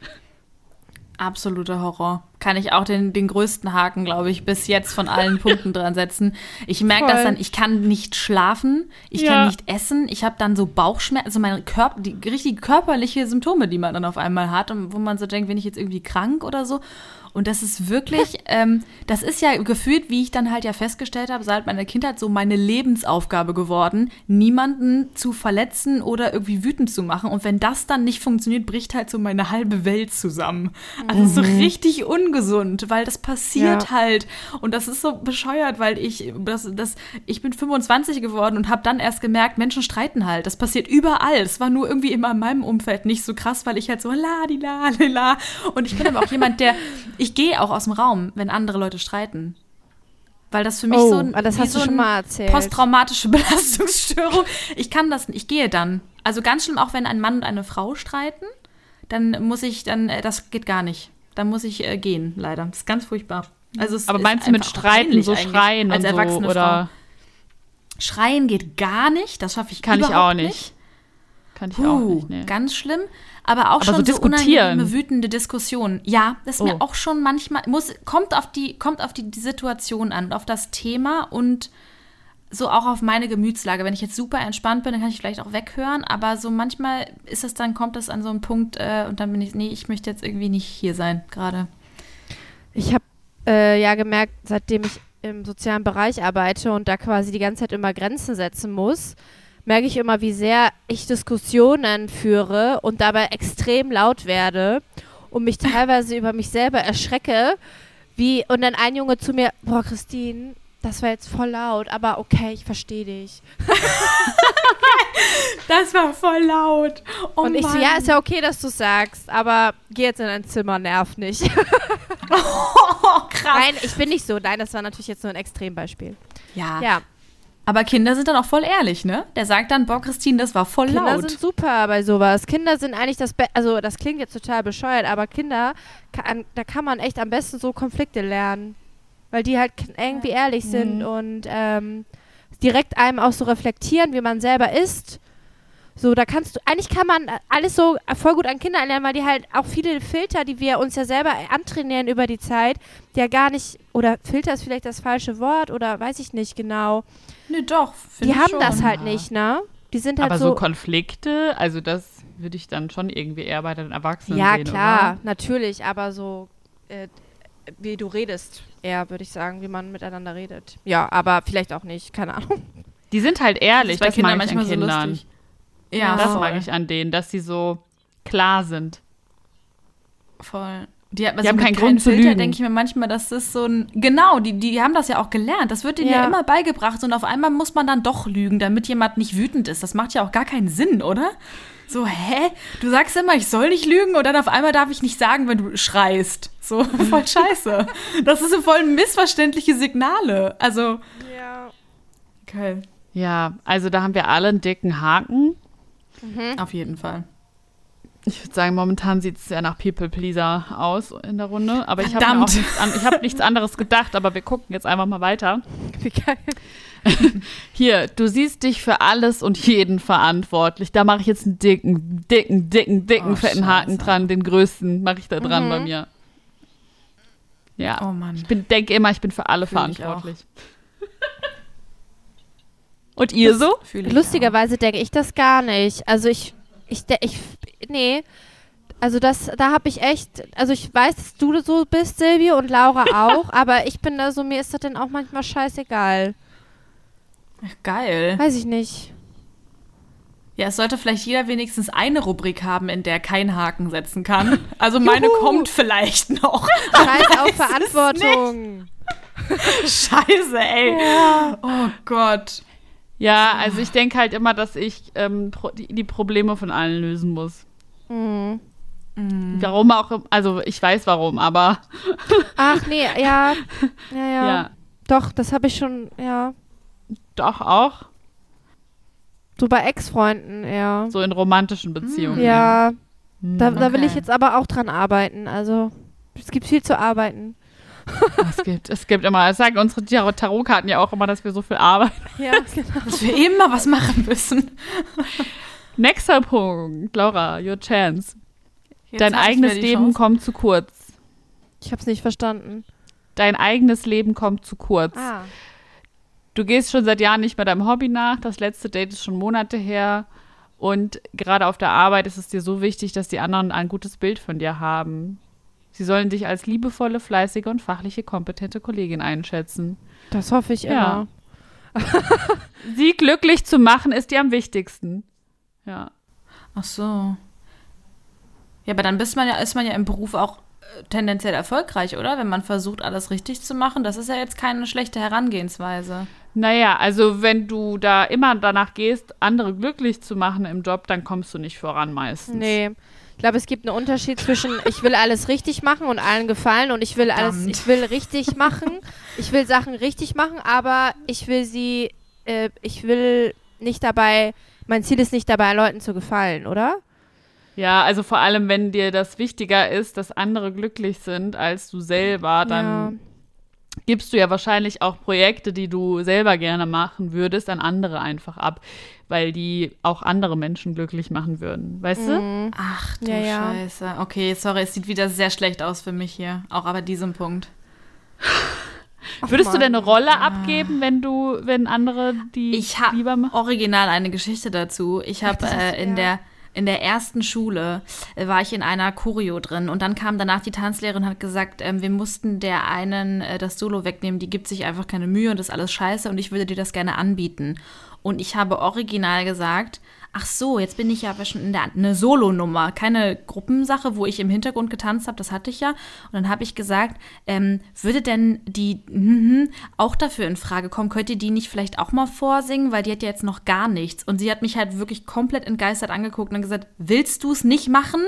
*laughs* Absoluter Horror. Kann ich auch den, den größten Haken, glaube ich, bis jetzt von allen *laughs* Punkten dran setzen. Ich merke das dann, ich kann nicht schlafen, ich Ja. kann nicht essen, ich habe dann so Bauchschmerzen, also meine Körper, die richtig körperliche Symptome, die man dann auf einmal hat und wo man so denkt, bin ich jetzt irgendwie krank oder so. Und das ist wirklich, *laughs* ähm, das ist ja gefühlt, wie ich dann halt ja festgestellt habe, seit meiner Kindheit so meine Lebensaufgabe geworden, niemanden zu verletzen oder irgendwie wütend zu machen. Und wenn das dann nicht funktioniert, bricht halt so meine halbe Welt zusammen. Also so richtig ungesund, weil das passiert Ja. halt. Und das ist so bescheuert, weil ich, das, das, ich bin 25 geworden und habe dann erst gemerkt, Menschen streiten halt. Das passiert überall. Es war nur irgendwie immer in meinem Umfeld nicht so krass, weil ich halt so la di la *laughs* li, la. Und ich bin aber auch jemand, der, ich gehe auch aus dem Raum, wenn andere Leute streiten. Weil das für mich Oh, so ein, ah, das hast so schon mal erzählt. Posttraumatische *laughs* Belastungsstörung. Ich kann das nicht. Ich gehe dann. Also ganz schlimm, auch wenn ein Mann und eine Frau streiten, dann muss ich, dann, äh, das geht gar nicht. Dann muss ich äh, gehen, leider. Das ist ganz furchtbar. Also es Aber meinst du mit auch Streiten, so Schreien als und so? erwachsene Oder Frau. Schreien geht gar nicht. Das schaffe ich kann ich auch nicht. Kann ich auch Puh, nicht, nee. Ganz schlimm, aber auch Aber schon so so, unangenehme, wütende Diskussionen. Ja, das ist Oh. mir auch schon manchmal, muss, kommt auf die, kommt auf die, die Situation an, auf das Thema und so auch auf meine Gemütslage. Wenn ich jetzt super entspannt bin, dann kann ich vielleicht auch weghören, aber so manchmal ist es dann, kommt es an so einen Punkt äh, und dann bin ich, nee, ich möchte jetzt irgendwie nicht hier sein gerade. Ich habe äh, ja gemerkt, seitdem ich im sozialen Bereich arbeite und da quasi die ganze Zeit immer Grenzen setzen muss, merke ich immer, wie sehr ich Diskussionen führe und dabei extrem laut werde und mich *laughs* teilweise über mich selber erschrecke, wie und dann ein Junge zu mir, boah Christine, das war jetzt voll laut, aber okay, ich verstehe dich. *laughs* Das war voll laut. Oh und ich so, Mann. ja, ist ja okay, dass du sagst, aber geh jetzt in dein Zimmer, nerv nicht. *laughs* Oh, krass. Nein, ich bin nicht so. Nein, das war natürlich jetzt nur ein Extrembeispiel. Ja. Ja, Aber Kinder sind dann auch voll ehrlich, ne? Der sagt dann, boah, Christine, das war voll Kinder laut. sind super bei sowas. Kinder sind eigentlich das Beste. Also, das klingt jetzt total bescheuert, aber Kinder, kann, da kann man echt am besten so Konflikte lernen. Weil die halt irgendwie ehrlich sind und ähm, direkt einem auch so reflektieren, wie man selber ist. So, da kannst du, eigentlich kann man alles so voll gut an Kinder lernen, weil die halt auch viele Filter, die wir uns ja selber antrainieren über die Zeit, die ja gar nicht, oder Filter ist vielleicht das falsche Wort oder weiß ich nicht genau. Nee, doch. Die ich haben schon. das halt nicht, ne? Die sind halt Aber so so Konflikte, also das würde ich dann schon irgendwie eher bei den Erwachsenen Ja, sehen, klar, oder? natürlich, aber so, äh, wie du redest, eher, würde ich sagen, wie man miteinander redet. Ja, aber vielleicht auch nicht, keine Ahnung. Die sind halt ehrlich, bei das, Kindern mag ich an so Kindern. lustig. Ja, das voll. mag ich an denen, dass sie so klar sind. Voll. Die, hat, Die haben keinen Grund zu Filter, lügen. denke ich mir manchmal, das ist so ein. Genau, die, die haben das ja auch gelernt. Das wird denen ja. Ja. immer beigebracht und auf einmal muss man dann doch lügen, damit jemand nicht wütend ist. Das macht ja auch gar keinen Sinn, oder? So, hä? Du sagst immer, ich soll nicht lügen und dann auf einmal darf ich nicht sagen, wenn du schreist. So, *laughs* voll scheiße. Das ist so voll missverständliche Signale. Also, Ja. okay. Ja, also da haben wir alle einen dicken Haken. Auf jeden Fall. Ich würde sagen, momentan sieht es sehr nach People Pleaser aus in der Runde. Aber ich habe Verdammt. nichts, an, ich hab nichts anderes gedacht, aber wir gucken jetzt einfach mal weiter. *laughs* Wie geil. *laughs* Hier, du siehst dich für alles und jeden verantwortlich. Da mache ich jetzt einen dicken, dicken, dicken, dicken, Oh, fetten Haken Scheiße. dran. Den größten mache ich da dran bei mir. Ja. Oh Mann. Ich bin, denke immer, ich bin für alle Fühl ich verantwortlich. *laughs* und ihr so? Lustigerweise denke ich das gar nicht. Also ich, ich, ich, nee. Also das, da habe ich echt, also ich weiß, dass du so bist, Silvia und Laura *laughs* auch, aber ich bin da so, mir ist das dann auch manchmal scheißegal. Geil. Weiß ich nicht. Ja, es sollte vielleicht jeder wenigstens eine Rubrik haben, in der er keinen Haken setzen kann. *laughs* Also meine kommt vielleicht noch. Scheiß auf *laughs* Verantwortung. *laughs* Scheiße, ey. Oh Gott. Ja, also ich denke halt immer, dass ich ähm, pro die, die Probleme von allen lösen muss. Mhm. Warum auch, also ich weiß warum, aber Ach nee, ja. Ja, ja. ja, Doch, das habe ich schon, ja. Doch auch So bei Ex-Freunden, ja. so in romantischen Beziehungen. Ja, Hm. da, da will okay. ich jetzt aber auch dran arbeiten. Also, es gibt viel zu arbeiten. *laughs* Es gibt, es gibt immer, das sagen unsere Tarot- Tarotkarten ja auch immer, dass wir so viel arbeiten. *laughs* Ja, *laughs* genau. Dass wir immer was machen müssen. Nächster Punkt, Laura, your chance. Jetzt Dein eigenes Leben Chance. kommt zu kurz. Ich habe es nicht verstanden. Dein eigenes Leben kommt zu kurz. Ah. Du gehst schon seit Jahren nicht mehr deinem Hobby nach. Das letzte Date ist schon Monate her. Und gerade auf der Arbeit ist es dir so wichtig, dass die anderen ein gutes Bild von dir haben. Sie sollen dich als liebevolle, fleißige und fachliche, kompetente Kollegin einschätzen. Das hoffe ich Ja. immer. *laughs* Sie glücklich zu machen, ist dir am wichtigsten. Ja. Ach so. Ja, aber dann bist man ja, ist man ja im Beruf auch tendenziell erfolgreich, oder? Wenn man versucht, alles richtig zu machen. Das ist ja jetzt keine schlechte Herangehensweise. Naja, also wenn du da immer danach gehst, andere glücklich zu machen im Job, dann kommst du nicht voran meistens. Nee. Ich glaube, es gibt einen Unterschied zwischen ich will alles richtig machen und allen gefallen und ich will alles, Verdammt. ich will richtig machen. Ich will Sachen richtig machen, aber ich will sie, äh, ich will nicht dabei, mein Ziel ist nicht dabei, Leuten zu gefallen, oder? Ja, also vor allem, wenn dir das wichtiger ist, dass andere glücklich sind als du selber, dann gibst du ja wahrscheinlich auch Projekte, die du selber gerne machen würdest, an andere einfach ab, weil die auch andere Menschen glücklich machen würden. Weißt du? Ach du Ja, ja. Scheiße. Okay, sorry, es sieht wieder sehr schlecht aus für mich hier. Auch aber diesem Punkt. Würdest du Mann. deine Rolle abgeben, wenn du, wenn andere die Ich habe lieber machen? original eine Geschichte dazu. Ich habe äh, du, in ja. der in der ersten Schule äh, war ich in einer Choreo drin und dann kam danach die Tanzlehrerin und hat gesagt, ähm, wir mussten der einen äh, das Solo wegnehmen, die gibt sich einfach keine Mühe und das ist alles scheiße und ich würde dir das gerne anbieten. Und ich habe original gesagt, ach so, jetzt bin ich ja schon in der eine Solo-Nummer, keine Gruppensache, wo ich im Hintergrund getanzt habe, das hatte ich ja. Und dann habe ich gesagt, ähm, würde denn die mhm, auch dafür in Frage kommen? Könnt ihr die nicht vielleicht auch mal vorsingen? Weil die hat ja jetzt noch gar nichts. Und sie hat mich halt wirklich komplett entgeistert angeguckt und gesagt, willst du es nicht machen?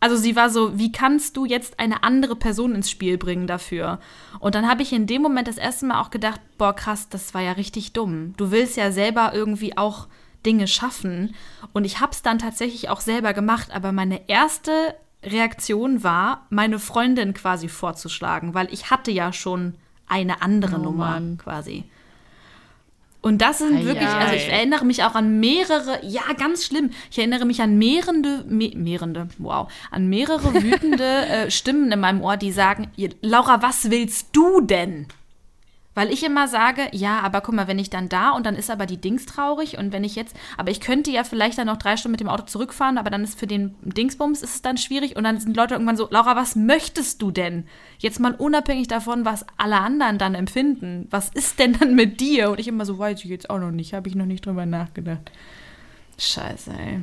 Also sie war so, wie kannst du jetzt eine andere Person ins Spiel bringen dafür? Und dann habe ich in dem Moment das erste Mal auch gedacht, boah krass, das war ja richtig dumm. Du willst ja selber irgendwie auch Dinge schaffen. Und ich habe es dann tatsächlich auch selber gemacht, aber meine erste Reaktion war, meine Freundin quasi vorzuschlagen, weil ich hatte ja schon eine andere Oh Nummer Mann. quasi. Und das sind Ei, wirklich, ei. also ich erinnere mich auch an mehrere, ja, ganz schlimm. Ich erinnere mich an mehrende, me, mehrende, wow, an mehrere *laughs* wütende äh, Stimmen in meinem Ohr, die sagen, Laura, was willst du denn? Weil ich immer sage, ja, aber guck mal, wenn ich dann da und dann ist aber die Dings traurig und wenn ich jetzt, aber ich könnte ja vielleicht dann noch drei Stunden mit dem Auto zurückfahren, aber dann ist für den Dingsbums ist es dann schwierig und dann sind Leute irgendwann so, Laura, was möchtest du denn? Jetzt mal unabhängig davon, was alle anderen dann empfinden. Was ist denn dann mit dir? Und ich immer so, weiß ich jetzt auch noch nicht, habe ich noch nicht drüber nachgedacht. Scheiße, ey.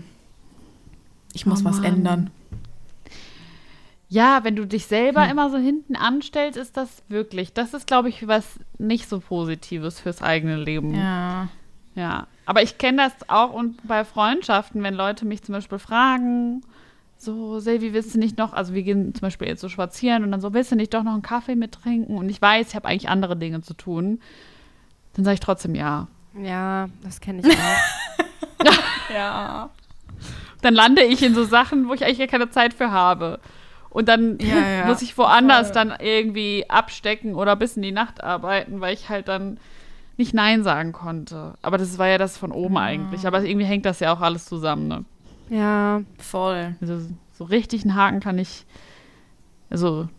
Ich muss Oh was ändern. Ja, wenn du dich selber Hm. immer so hinten anstellst, ist das wirklich, das ist, glaube ich, was nicht so Positives fürs eigene Leben. Ja. Ja, aber ich kenne das auch und bei Freundschaften, wenn Leute mich zum Beispiel fragen, so, Silvi, willst du nicht noch, also wir gehen zum Beispiel jetzt so spazieren und dann so, willst du nicht doch noch einen Kaffee mittrinken? Und ich weiß, ich habe eigentlich andere Dinge zu tun. Dann sage ich trotzdem ja. Ja, das kenne ich auch. *laughs* Ja. Dann lande ich in so Sachen, wo ich eigentlich gar keine Zeit für habe. Und dann Ja, ja, *laughs* muss ich woanders voll. dann irgendwie abstecken oder bis in die Nacht arbeiten, weil ich halt dann nicht Nein sagen konnte. Aber das war ja das von oben eigentlich. Aber irgendwie hängt das ja auch alles zusammen, ne? ja, Voll. Also so richtig einen Haken kann ich, also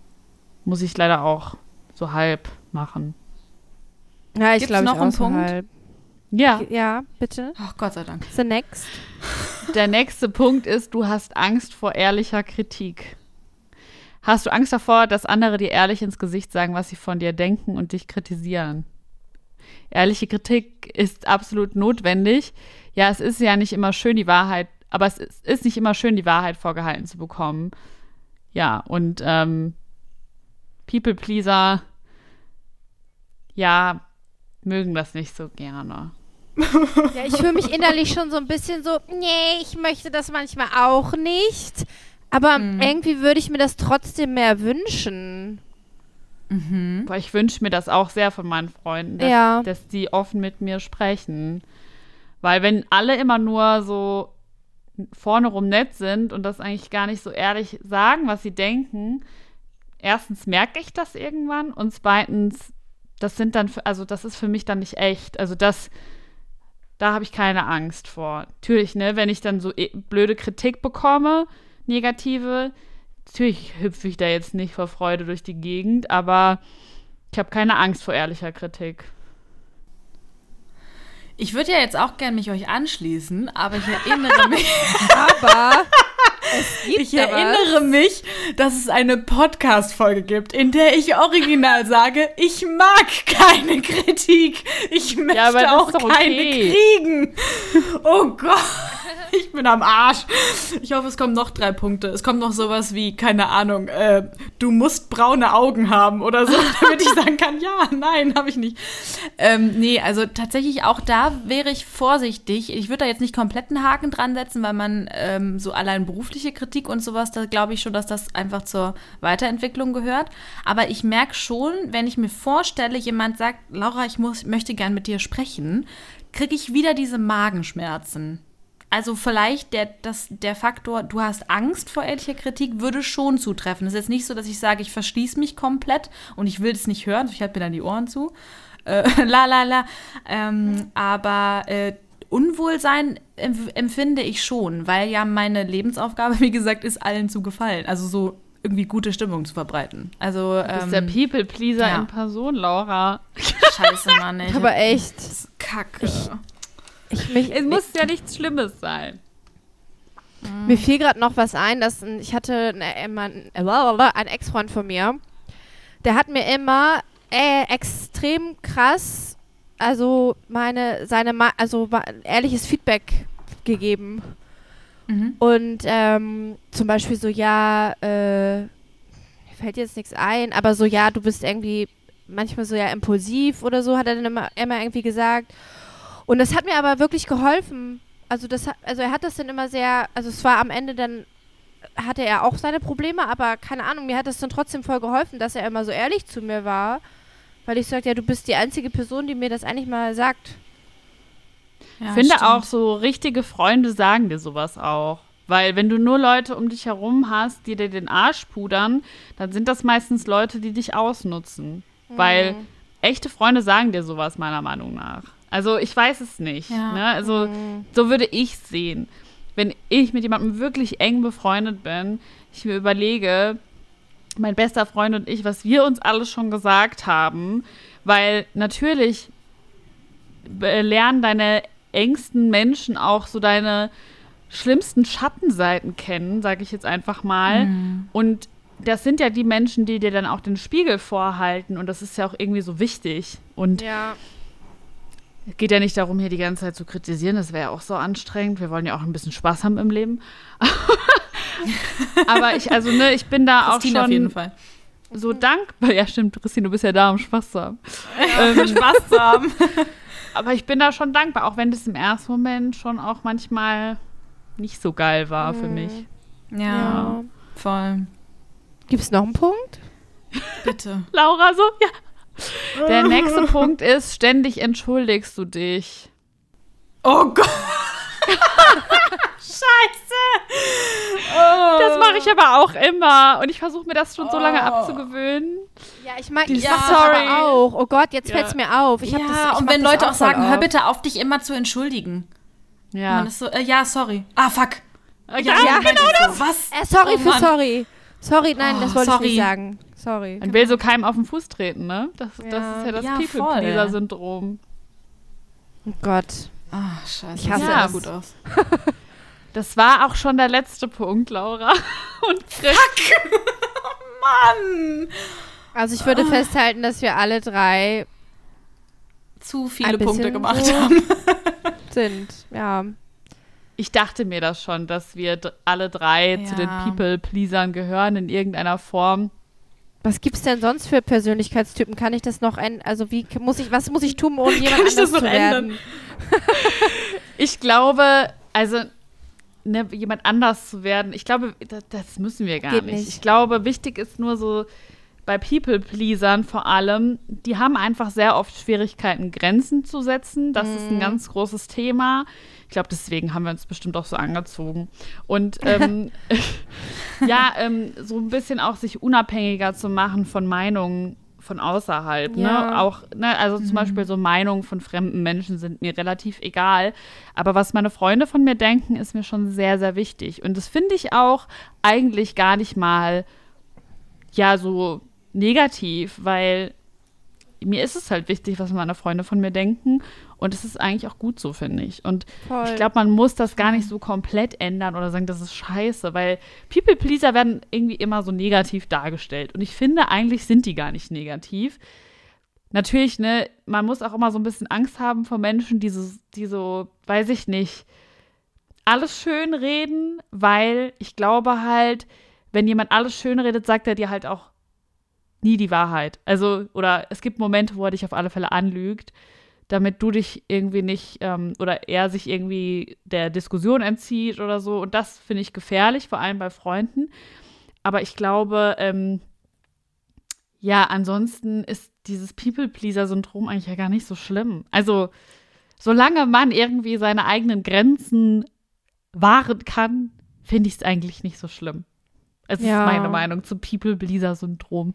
muss ich leider auch so halb machen. ja, ich glaube, noch einen auch so Punkt? halb. Ja, Ja, bitte. Ach Gott sei Dank. The next. der nächste Punkt ist, du hast Angst vor ehrlicher Kritik. Hast du Angst davor, dass andere dir ehrlich ins Gesicht sagen, was sie von dir denken und dich kritisieren? Ehrliche Kritik ist absolut notwendig. Ja, es ist ja nicht immer schön, die Wahrheit, aber es ist, nicht immer schön, die Wahrheit vorgehalten zu bekommen. Ja, und ähm, People-Pleaser, ja, mögen das nicht so gerne. Ja, ich fühle mich innerlich schon so ein bisschen so, nee, ich möchte das manchmal auch nicht. Aber irgendwie würde ich mir das trotzdem mehr wünschen. Boah, ich wünsche mir das auch sehr von meinen Freunden, dass, Ja. dass die offen mit mir sprechen. Weil wenn alle immer nur so vorne rum nett sind und das eigentlich gar nicht so ehrlich sagen, was sie denken, erstens merke ich das irgendwann und zweitens, das sind dann, also das ist für mich dann nicht echt. Also das, da habe ich keine Angst vor. Natürlich, ne, wenn ich dann so eh- blöde Kritik bekomme, negative, natürlich hüpfe ich da jetzt nicht vor Freude durch die Gegend, aber ich habe keine Angst vor ehrlicher Kritik. Ich würde ja jetzt auch gern mich euch anschließen, aber ich *laughs* erinnere mich, Aber es *laughs* gibt ich da was. erinnere mich, dass es eine Podcast-Folge gibt, in der ich original sage, ich mag keine Kritik. Ich möchte aber das auch keine okay. kriegen. Oh Gott. *laughs* Ich bin am Arsch. Ich hoffe, es kommen noch drei Punkte. Es kommt noch sowas wie, keine Ahnung, äh, du musst braune Augen haben oder so, *laughs* damit ich sagen kann, ja, nein, habe ich nicht. Ähm, nee, also tatsächlich auch da wäre ich vorsichtig. Ich würde da jetzt nicht komplett einen Haken dran setzen, weil man ähm, so allein berufliche Kritik und sowas, da glaube ich schon, dass das einfach zur Weiterentwicklung gehört. Aber ich merke schon, wenn ich mir vorstelle, jemand sagt, Laura, ich muss, möchte gern mit dir sprechen, kriege ich wieder diese Magenschmerzen. Also vielleicht der, das, der Faktor, du hast Angst vor ehrlicher Kritik, würde schon zutreffen. Es ist jetzt nicht so, dass ich sage, ich verschließe mich komplett und ich will es nicht hören, ich halte mir dann die Ohren zu. Äh, *laughs* la la la. Ähm, aber äh, Unwohlsein empf empfinde ich schon, weil ja meine Lebensaufgabe, *laughs* wie gesagt, ist, allen zu gefallen. Also so irgendwie gute Stimmung zu verbreiten. Also Du bist ähm, der People-Pleaser ja. in Person, Laura. Scheiße, Mann. Ey. *laughs* Aber echt. Kacke. Ich, mich, Es muss ja nichts Schlimmes sein. Mir fiel gerade noch was ein, dass ich hatte eine, immer ein- einen Ex-Freund von mir, der hat mir immer äh, extrem krass, also meine, seine, also ehrliches Feedback gegeben. Mhm. Und ähm, zum Beispiel so, ja, äh, mir fällt jetzt nichts ein, aber so, ja, du bist irgendwie manchmal so ja impulsiv oder so, hat er dann immer, immer irgendwie gesagt. Und das hat mir aber wirklich geholfen. Also das hat, also er hat das dann immer sehr, also es war am Ende dann hatte er auch seine Probleme, aber keine Ahnung, mir hat es dann trotzdem voll geholfen, dass er immer so ehrlich zu mir war, weil ich sagte, ja, du bist die einzige Person, die mir das eigentlich mal sagt. Ja, Ich finde stimmt. auch so richtige Freunde sagen dir sowas auch. Weil wenn du nur Leute um dich herum hast, die dir den Arsch pudern, dann sind das meistens Leute, die dich ausnutzen. Weil Mhm. echte Freunde sagen dir sowas meiner Meinung nach. Also ich weiß es nicht. Ja. Ne? Also Mhm. so würde ich sehen. Wenn ich mit jemandem wirklich eng befreundet bin, ich mir überlege, mein bester Freund und ich, was wir uns alles schon gesagt haben, weil natürlich lernen deine engsten Menschen auch so deine schlimmsten Schattenseiten kennen, sage ich jetzt einfach mal. Mhm. Und das sind ja die Menschen, die dir dann auch den Spiegel vorhalten und das ist ja auch irgendwie so wichtig. Und Ja. Es geht ja nicht darum, hier die ganze Zeit zu kritisieren, das wäre ja auch so anstrengend. Wir wollen ja auch ein bisschen Spaß haben im Leben. *laughs* Aber ich, also ne, ich bin da auch Christine schon auf jeden Fall. so dankbar. Ja, stimmt, Christine, du bist ja da, um Spaß zu haben. ähm, Spaß zu haben. *laughs* aber ich bin da schon dankbar, auch wenn das im ersten Moment schon auch manchmal nicht so geil war für Mhm. mich. Ja, ja. voll. Gibt es noch einen Punkt? Bitte. *laughs* Laura so, ja. Der nächste Punkt ist, ständig entschuldigst du dich. Oh Gott. *laughs* Scheiße. Oh. Das mache ich aber auch immer. Und ich versuche mir das schon so lange Oh. abzugewöhnen. Ja, ich mag, Die- ich Ja, mach das sorry. aber auch. Oh Gott, jetzt Ja. fällt's mir auf. Ich hab ja, das, ich und wenn das Leute auch sagen, hör auf. bitte auf, dich immer zu entschuldigen. Ja. Man ist so, äh, ja, sorry. Ah, fuck. ja, Ja, jemand genau meinte so, Was? Äh, sorry Oh für Mann. sorry. Sorry, nein, Oh, das wollte sorry. ich nicht sagen. Sorry. Man will so keinem auf den Fuß treten, ne? Das, das Ja. ist ja das Ja, People-Pleaser-Syndrom. Oh Gott. Ah, scheiße. Ich hasse das es. sieht gut aus. *laughs* Das war auch schon der letzte Punkt, Laura. *laughs* Und Chris. *laughs* Mann. Also ich würde festhalten, dass wir alle drei Zu viele Punkte gemacht so. haben. sind. Ja. Ich dachte mir das schon, dass wir alle drei zu den Ja. People-Pleasern gehören in irgendeiner Form. Was gibt's denn sonst für Persönlichkeitstypen? Kann ich das noch ein, also wie muss ich, was muss ich tun, um *laughs* jemand ich das noch zu ändern? *laughs* Ich glaube, also ne, jemand anders zu werden, ich glaube, das, das müssen wir gar nicht. nicht. Ich glaube, wichtig ist nur so bei People-Pleasern vor allem, die haben einfach sehr oft Schwierigkeiten, Grenzen zu setzen. Das ist ein ganz großes Thema. Ich glaube, deswegen haben wir uns bestimmt auch so angezogen. Und ähm, *laughs* ja, ähm, so ein bisschen auch sich unabhängiger zu machen von Meinungen von außerhalb. Ne? Ja. Auch, ne, also zum Beispiel so Meinungen von fremden Menschen sind mir relativ egal. Aber was meine Freunde von mir denken, ist mir schon sehr, sehr wichtig. Und das finde ich auch eigentlich gar nicht mal ja so negativ, weil mir ist es halt wichtig, was meine Freunde von mir denken. Und es ist eigentlich auch gut so, finde ich. Und Voll. ich glaube, man muss das gar nicht so komplett ändern oder sagen, das ist scheiße, weil People-Pleaser werden irgendwie immer so negativ dargestellt. Und ich finde, eigentlich sind die gar nicht negativ. Natürlich, ne, man muss auch immer so ein bisschen Angst haben vor Menschen, die so, die so weiß ich nicht, alles schön reden, weil ich glaube halt, wenn jemand alles schön redet, sagt er dir halt auch nie die Wahrheit. Also, oder es gibt Momente, wo er dich auf alle Fälle anlügt, damit du dich irgendwie nicht, ähm, oder er sich irgendwie der Diskussion entzieht oder so. Und das finde ich gefährlich, vor allem bei Freunden. Aber ich glaube, ähm, ja, ansonsten ist dieses People-Pleaser-Syndrom eigentlich ja gar nicht so schlimm. Also, solange man irgendwie seine eigenen Grenzen wahren kann, finde ich es eigentlich nicht so schlimm. Es Ja. ist meine Meinung zum People-Pleaser-Syndrom.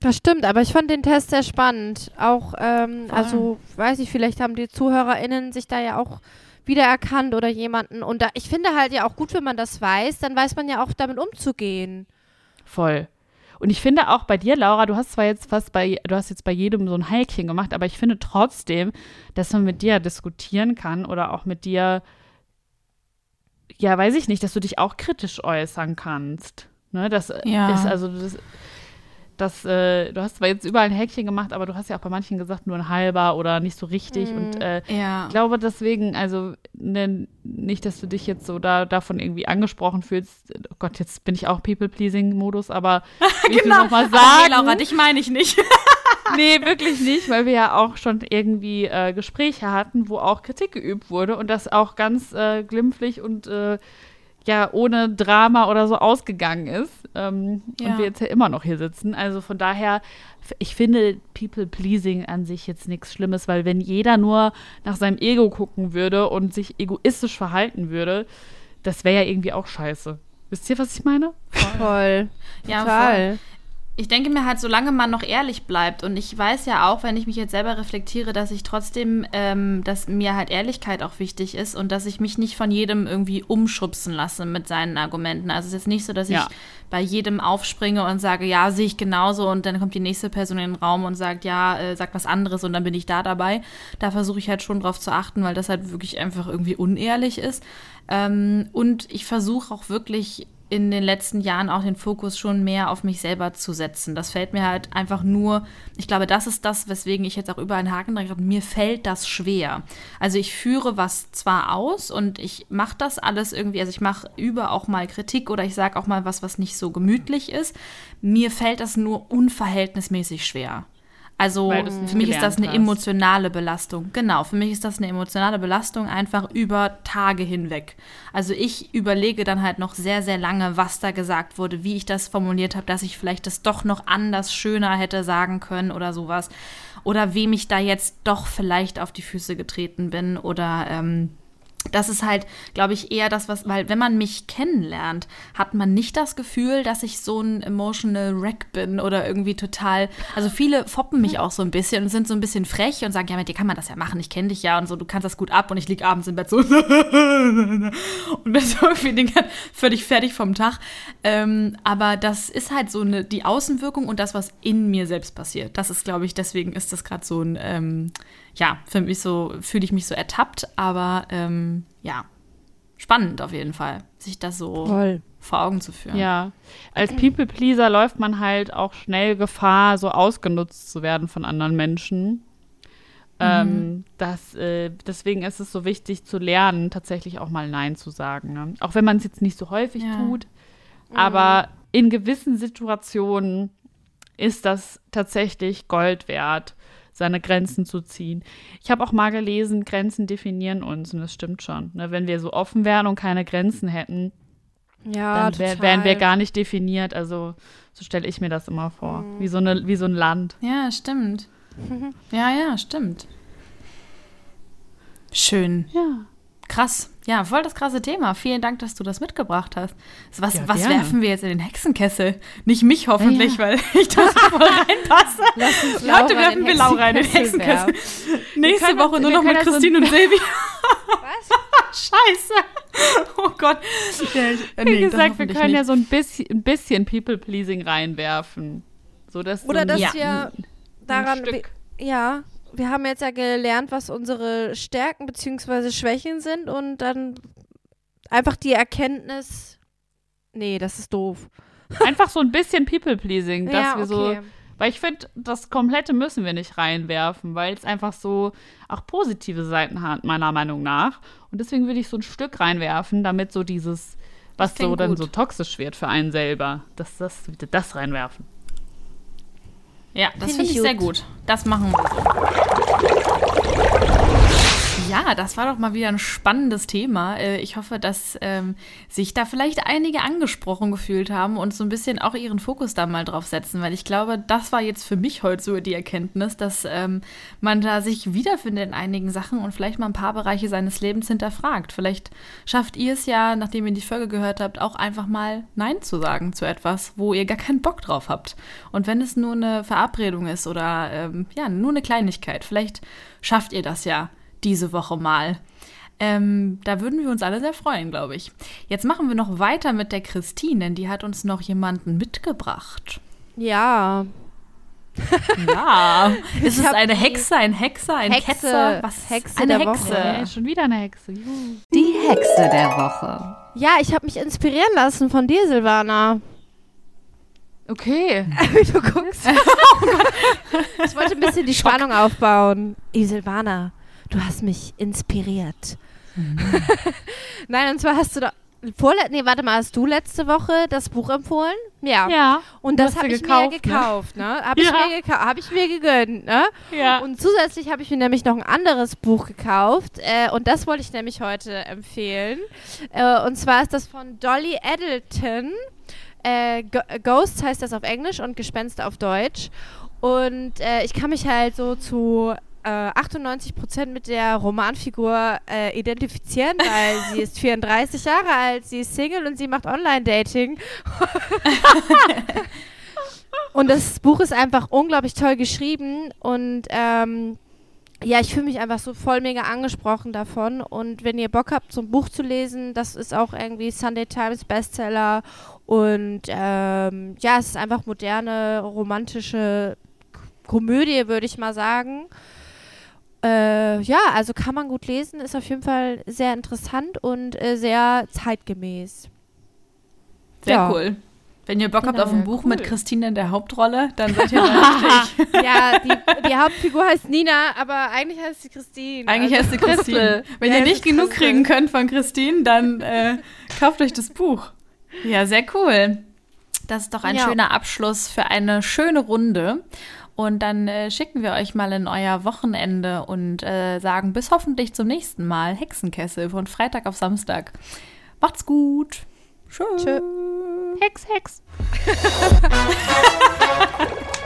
Das stimmt, aber ich fand den Test sehr spannend. Auch, ähm, also, weiß ich, vielleicht haben die ZuhörerInnen sich da ja auch wiedererkannt oder jemanden. Und da, ich finde halt ja auch gut, wenn man das weiß, dann weiß man ja auch damit umzugehen. Voll. Und ich finde auch bei dir, Laura, du hast zwar jetzt fast bei, du hast jetzt bei jedem so ein Häkchen gemacht, aber ich finde trotzdem, dass man mit dir diskutieren kann oder auch mit dir, ja, weiß ich nicht, dass du dich auch kritisch äußern kannst. Ne, das Ja. ist also, das, dass äh, du hast zwar jetzt überall ein Häkchen gemacht, aber du hast ja auch bei manchen gesagt, nur ein halber oder nicht so richtig. Und äh, Ja. ich glaube deswegen, also ne, nicht, dass du dich jetzt so da, davon irgendwie angesprochen fühlst. Oh Gott, jetzt bin ich auch People-Pleasing-Modus, aber *laughs* ich will noch mal Aber sagen. nee, Laura, dich meine ich nicht. *laughs* Nee, wirklich nicht, weil wir ja auch schon irgendwie äh, Gespräche hatten, wo auch Kritik geübt wurde und das auch ganz äh, glimpflich und äh, ja ohne Drama oder so ausgegangen ist. Ähm, Ja. Und wir jetzt ja immer noch hier sitzen. Also von daher, ich finde People-Pleasing an sich jetzt nichts Schlimmes, weil wenn jeder nur nach seinem Ego gucken würde und sich egoistisch verhalten würde, das wäre ja irgendwie auch scheiße. Wisst ihr, was ich meine? Voll. Ja, Total. Ich denke mir halt, solange man noch ehrlich bleibt und ich weiß ja auch, wenn ich mich jetzt selber reflektiere, dass ich trotzdem, ähm, dass mir halt Ehrlichkeit auch wichtig ist und dass ich mich nicht von jedem irgendwie umschubsen lasse mit seinen Argumenten. Also es ist jetzt nicht so, dass Ja. ich bei jedem aufspringe und sage, ja, sehe ich genauso und dann kommt die nächste Person in den Raum und sagt, ja, äh, sagt was anderes und dann bin ich da dabei. Da versuche ich halt schon drauf zu achten, weil das halt wirklich einfach irgendwie unehrlich ist. Ähm, und ich versuche auch wirklich in den letzten Jahren auch den Fokus schon mehr auf mich selber zu setzen. Das fällt mir halt einfach nur, ich glaube, das ist das, weswegen ich jetzt auch überall einen Haken dran habe. Mir fällt das schwer. Also ich führe was zwar aus und ich mache das alles irgendwie, also ich mache über auch mal Kritik oder ich sage auch mal was, was nicht so gemütlich ist. Mir fällt das nur unverhältnismäßig schwer. Also für mich ist das eine hast. emotionale Belastung. Genau, für mich ist das eine emotionale Belastung einfach über Tage hinweg. Also ich überlege dann halt noch sehr, sehr lange, was da gesagt wurde, wie ich das formuliert habe, dass ich vielleicht das doch noch anders, schöner hätte sagen können oder sowas. Oder wem ich da jetzt doch vielleicht auf die Füße getreten bin oder ähm, das ist halt, glaube ich, eher das, was, weil wenn man mich kennenlernt, hat man nicht das Gefühl, dass ich so ein emotional wreck bin oder irgendwie total, also viele foppen mich auch so ein bisschen und sind so ein bisschen frech und sagen, ja, mit dir kann man das ja machen, ich kenne dich ja und so, du kannst das gut ab und ich lieg abends im Bett so *laughs* und bin so irgendwie völlig fertig vom Tag. Ähm, aber das ist halt so eine, die Außenwirkung und das, was in mir selbst passiert. Das ist, glaube ich, deswegen ist das gerade so ein, ähm, ja, für mich so, fühle ich mich so ertappt, aber ähm, ja, spannend auf jeden Fall, sich das so Voll. vor Augen zu führen. Ja, als People-Pleaser läuft man halt auch schnell Gefahr, so ausgenutzt zu werden von anderen Menschen. Ähm, das, äh, deswegen ist es so wichtig zu lernen, tatsächlich auch mal Nein zu sagen. Ne? Auch wenn man es jetzt nicht so häufig Ja. tut. Aber in gewissen Situationen ist das tatsächlich Gold wert, seine Grenzen zu ziehen. Ich habe auch mal gelesen, Grenzen definieren uns und das stimmt schon. Ne? Wenn wir so offen wären und keine Grenzen hätten, Ja, dann wär, total. wären wir gar nicht definiert. Also so stelle ich mir das immer vor. Wie, so eine, wie so ein Land. Ja, stimmt. *laughs* Ja, ja, stimmt. Schön. Ja. Krass. Ja, voll das krasse Thema. Vielen Dank, dass du das mitgebracht hast. Was, Ja, was werfen wir jetzt in den Hexenkessel? Nicht mich hoffentlich, Ja, weil ich da so voll reinpasse. *laughs* Leute, werfen wir Laura in den Hexenkessel. Nächste können Woche nur noch mit das so- Christine und Silvi. *laughs* Was? *laughs* Scheiße. Oh Gott. Ja, Wie nee, das gesagt, wir können ja nicht. so ein bisschen, ein bisschen People-Pleasing reinwerfen. So, dass so Oder ein- dass Ja. wir daran, ja, wir haben jetzt ja gelernt, was unsere Stärken bzw. Schwächen sind und dann einfach die Erkenntnis, nee, das ist doof. einfach so ein bisschen People-Pleasing, dass ja, wir so okay. Weil ich finde, das Komplette müssen wir nicht reinwerfen, weil es einfach so auch positive Seiten hat, meiner Meinung nach. Und deswegen würde ich so ein Stück reinwerfen, damit so dieses, was so dann gut. so toxisch wird für einen selber, dass das, das reinwerfen. Ja, das Find finde ich ich sehr gut. gut. Das machen wir so. Ja, das war doch mal wieder ein spannendes Thema. Äh, Ich hoffe, dass ähm, sich da vielleicht einige angesprochen gefühlt haben und so ein bisschen auch ihren Fokus da mal drauf setzen, weil ich glaube, das war jetzt für mich heute so die Erkenntnis, dass ähm, man da sich wiederfindet in einigen Sachen und vielleicht mal ein paar Bereiche seines Lebens hinterfragt. Vielleicht schafft ihr es ja, nachdem ihr die Folge gehört habt, auch einfach mal Nein zu sagen zu etwas, wo ihr gar keinen Bock drauf habt. Und wenn es nur eine Verabredung ist oder ähm, ja, nur eine Kleinigkeit, vielleicht schafft ihr das ja diese Woche mal. Ähm, da würden wir uns alle sehr freuen, glaube ich. Jetzt machen wir noch weiter mit der Christine, denn die hat uns noch jemanden mitgebracht. Ja, Ja, *laughs* ist es eine Hexe, ein Hexer, ein Hexe, Ketzer? Was? Hexe eine der Hexe. Woche. Hey, schon wieder eine Hexe. Juhu. Die Hexe der Woche. ja, ich habe mich inspirieren lassen von dir, Silvana. Okay. *laughs* Wie du guckst. *laughs* ich wollte ein bisschen die Spannung aufbauen. Isilvana, du hast mich inspiriert. *laughs* Nein, und zwar hast du da. Vorle nee, warte mal, hast du letzte Woche das Buch empfohlen? Ja. Ja. Und das habe ich gekauft, mir ne? gekauft, ne? *laughs* Habe ich, Ja. mir hab ich mir gegönnt, ne? Ja. Und zusätzlich habe ich mir nämlich noch ein anderes Buch gekauft äh, und das wollte ich nämlich heute empfehlen. Äh, und zwar ist das von Dolly Eddleton. Äh, Ghosts heißt das auf Englisch und Gespenster auf Deutsch. Und äh, ich kann mich halt so zu äh, 98% mit der Romanfigur äh, identifizieren, weil sie ist *laughs* 34 Jahre alt, sie ist Single und sie macht Online-Dating. *laughs* und das Buch ist einfach unglaublich toll geschrieben und ähm, ja, ich fühle mich einfach so voll mega angesprochen davon. Und wenn ihr Bock habt, so ein Buch zu lesen, das ist auch irgendwie Sunday Times Bestseller. Und ähm, ja, es ist einfach moderne, romantische Komödie, würde ich mal sagen. Äh, ja, also kann man gut lesen, ist auf jeden Fall sehr interessant und äh, sehr zeitgemäß. Sehr Ja. cool. Wenn ihr Bock habt Genau. auf ein Buch Cool. mit Christine in der Hauptrolle, dann seid ihr *laughs* richtig. ja, die, die Hauptfigur heißt Nina, aber eigentlich heißt sie Christine. Eigentlich also heißt sie Christine. Wenn Ja, ihr nicht genug Christine. kriegen könnt von Christine, dann äh, kauft euch das Buch. Ja, sehr cool. Das ist doch ein Ja. schöner Abschluss für eine schöne Runde. Und dann äh, schicken wir euch mal in euer Wochenende und äh, sagen bis hoffentlich zum nächsten Mal Hexenkessel von Freitag auf Samstag. Macht's gut. Tschö. Tschö. Hex, Hex. *laughs*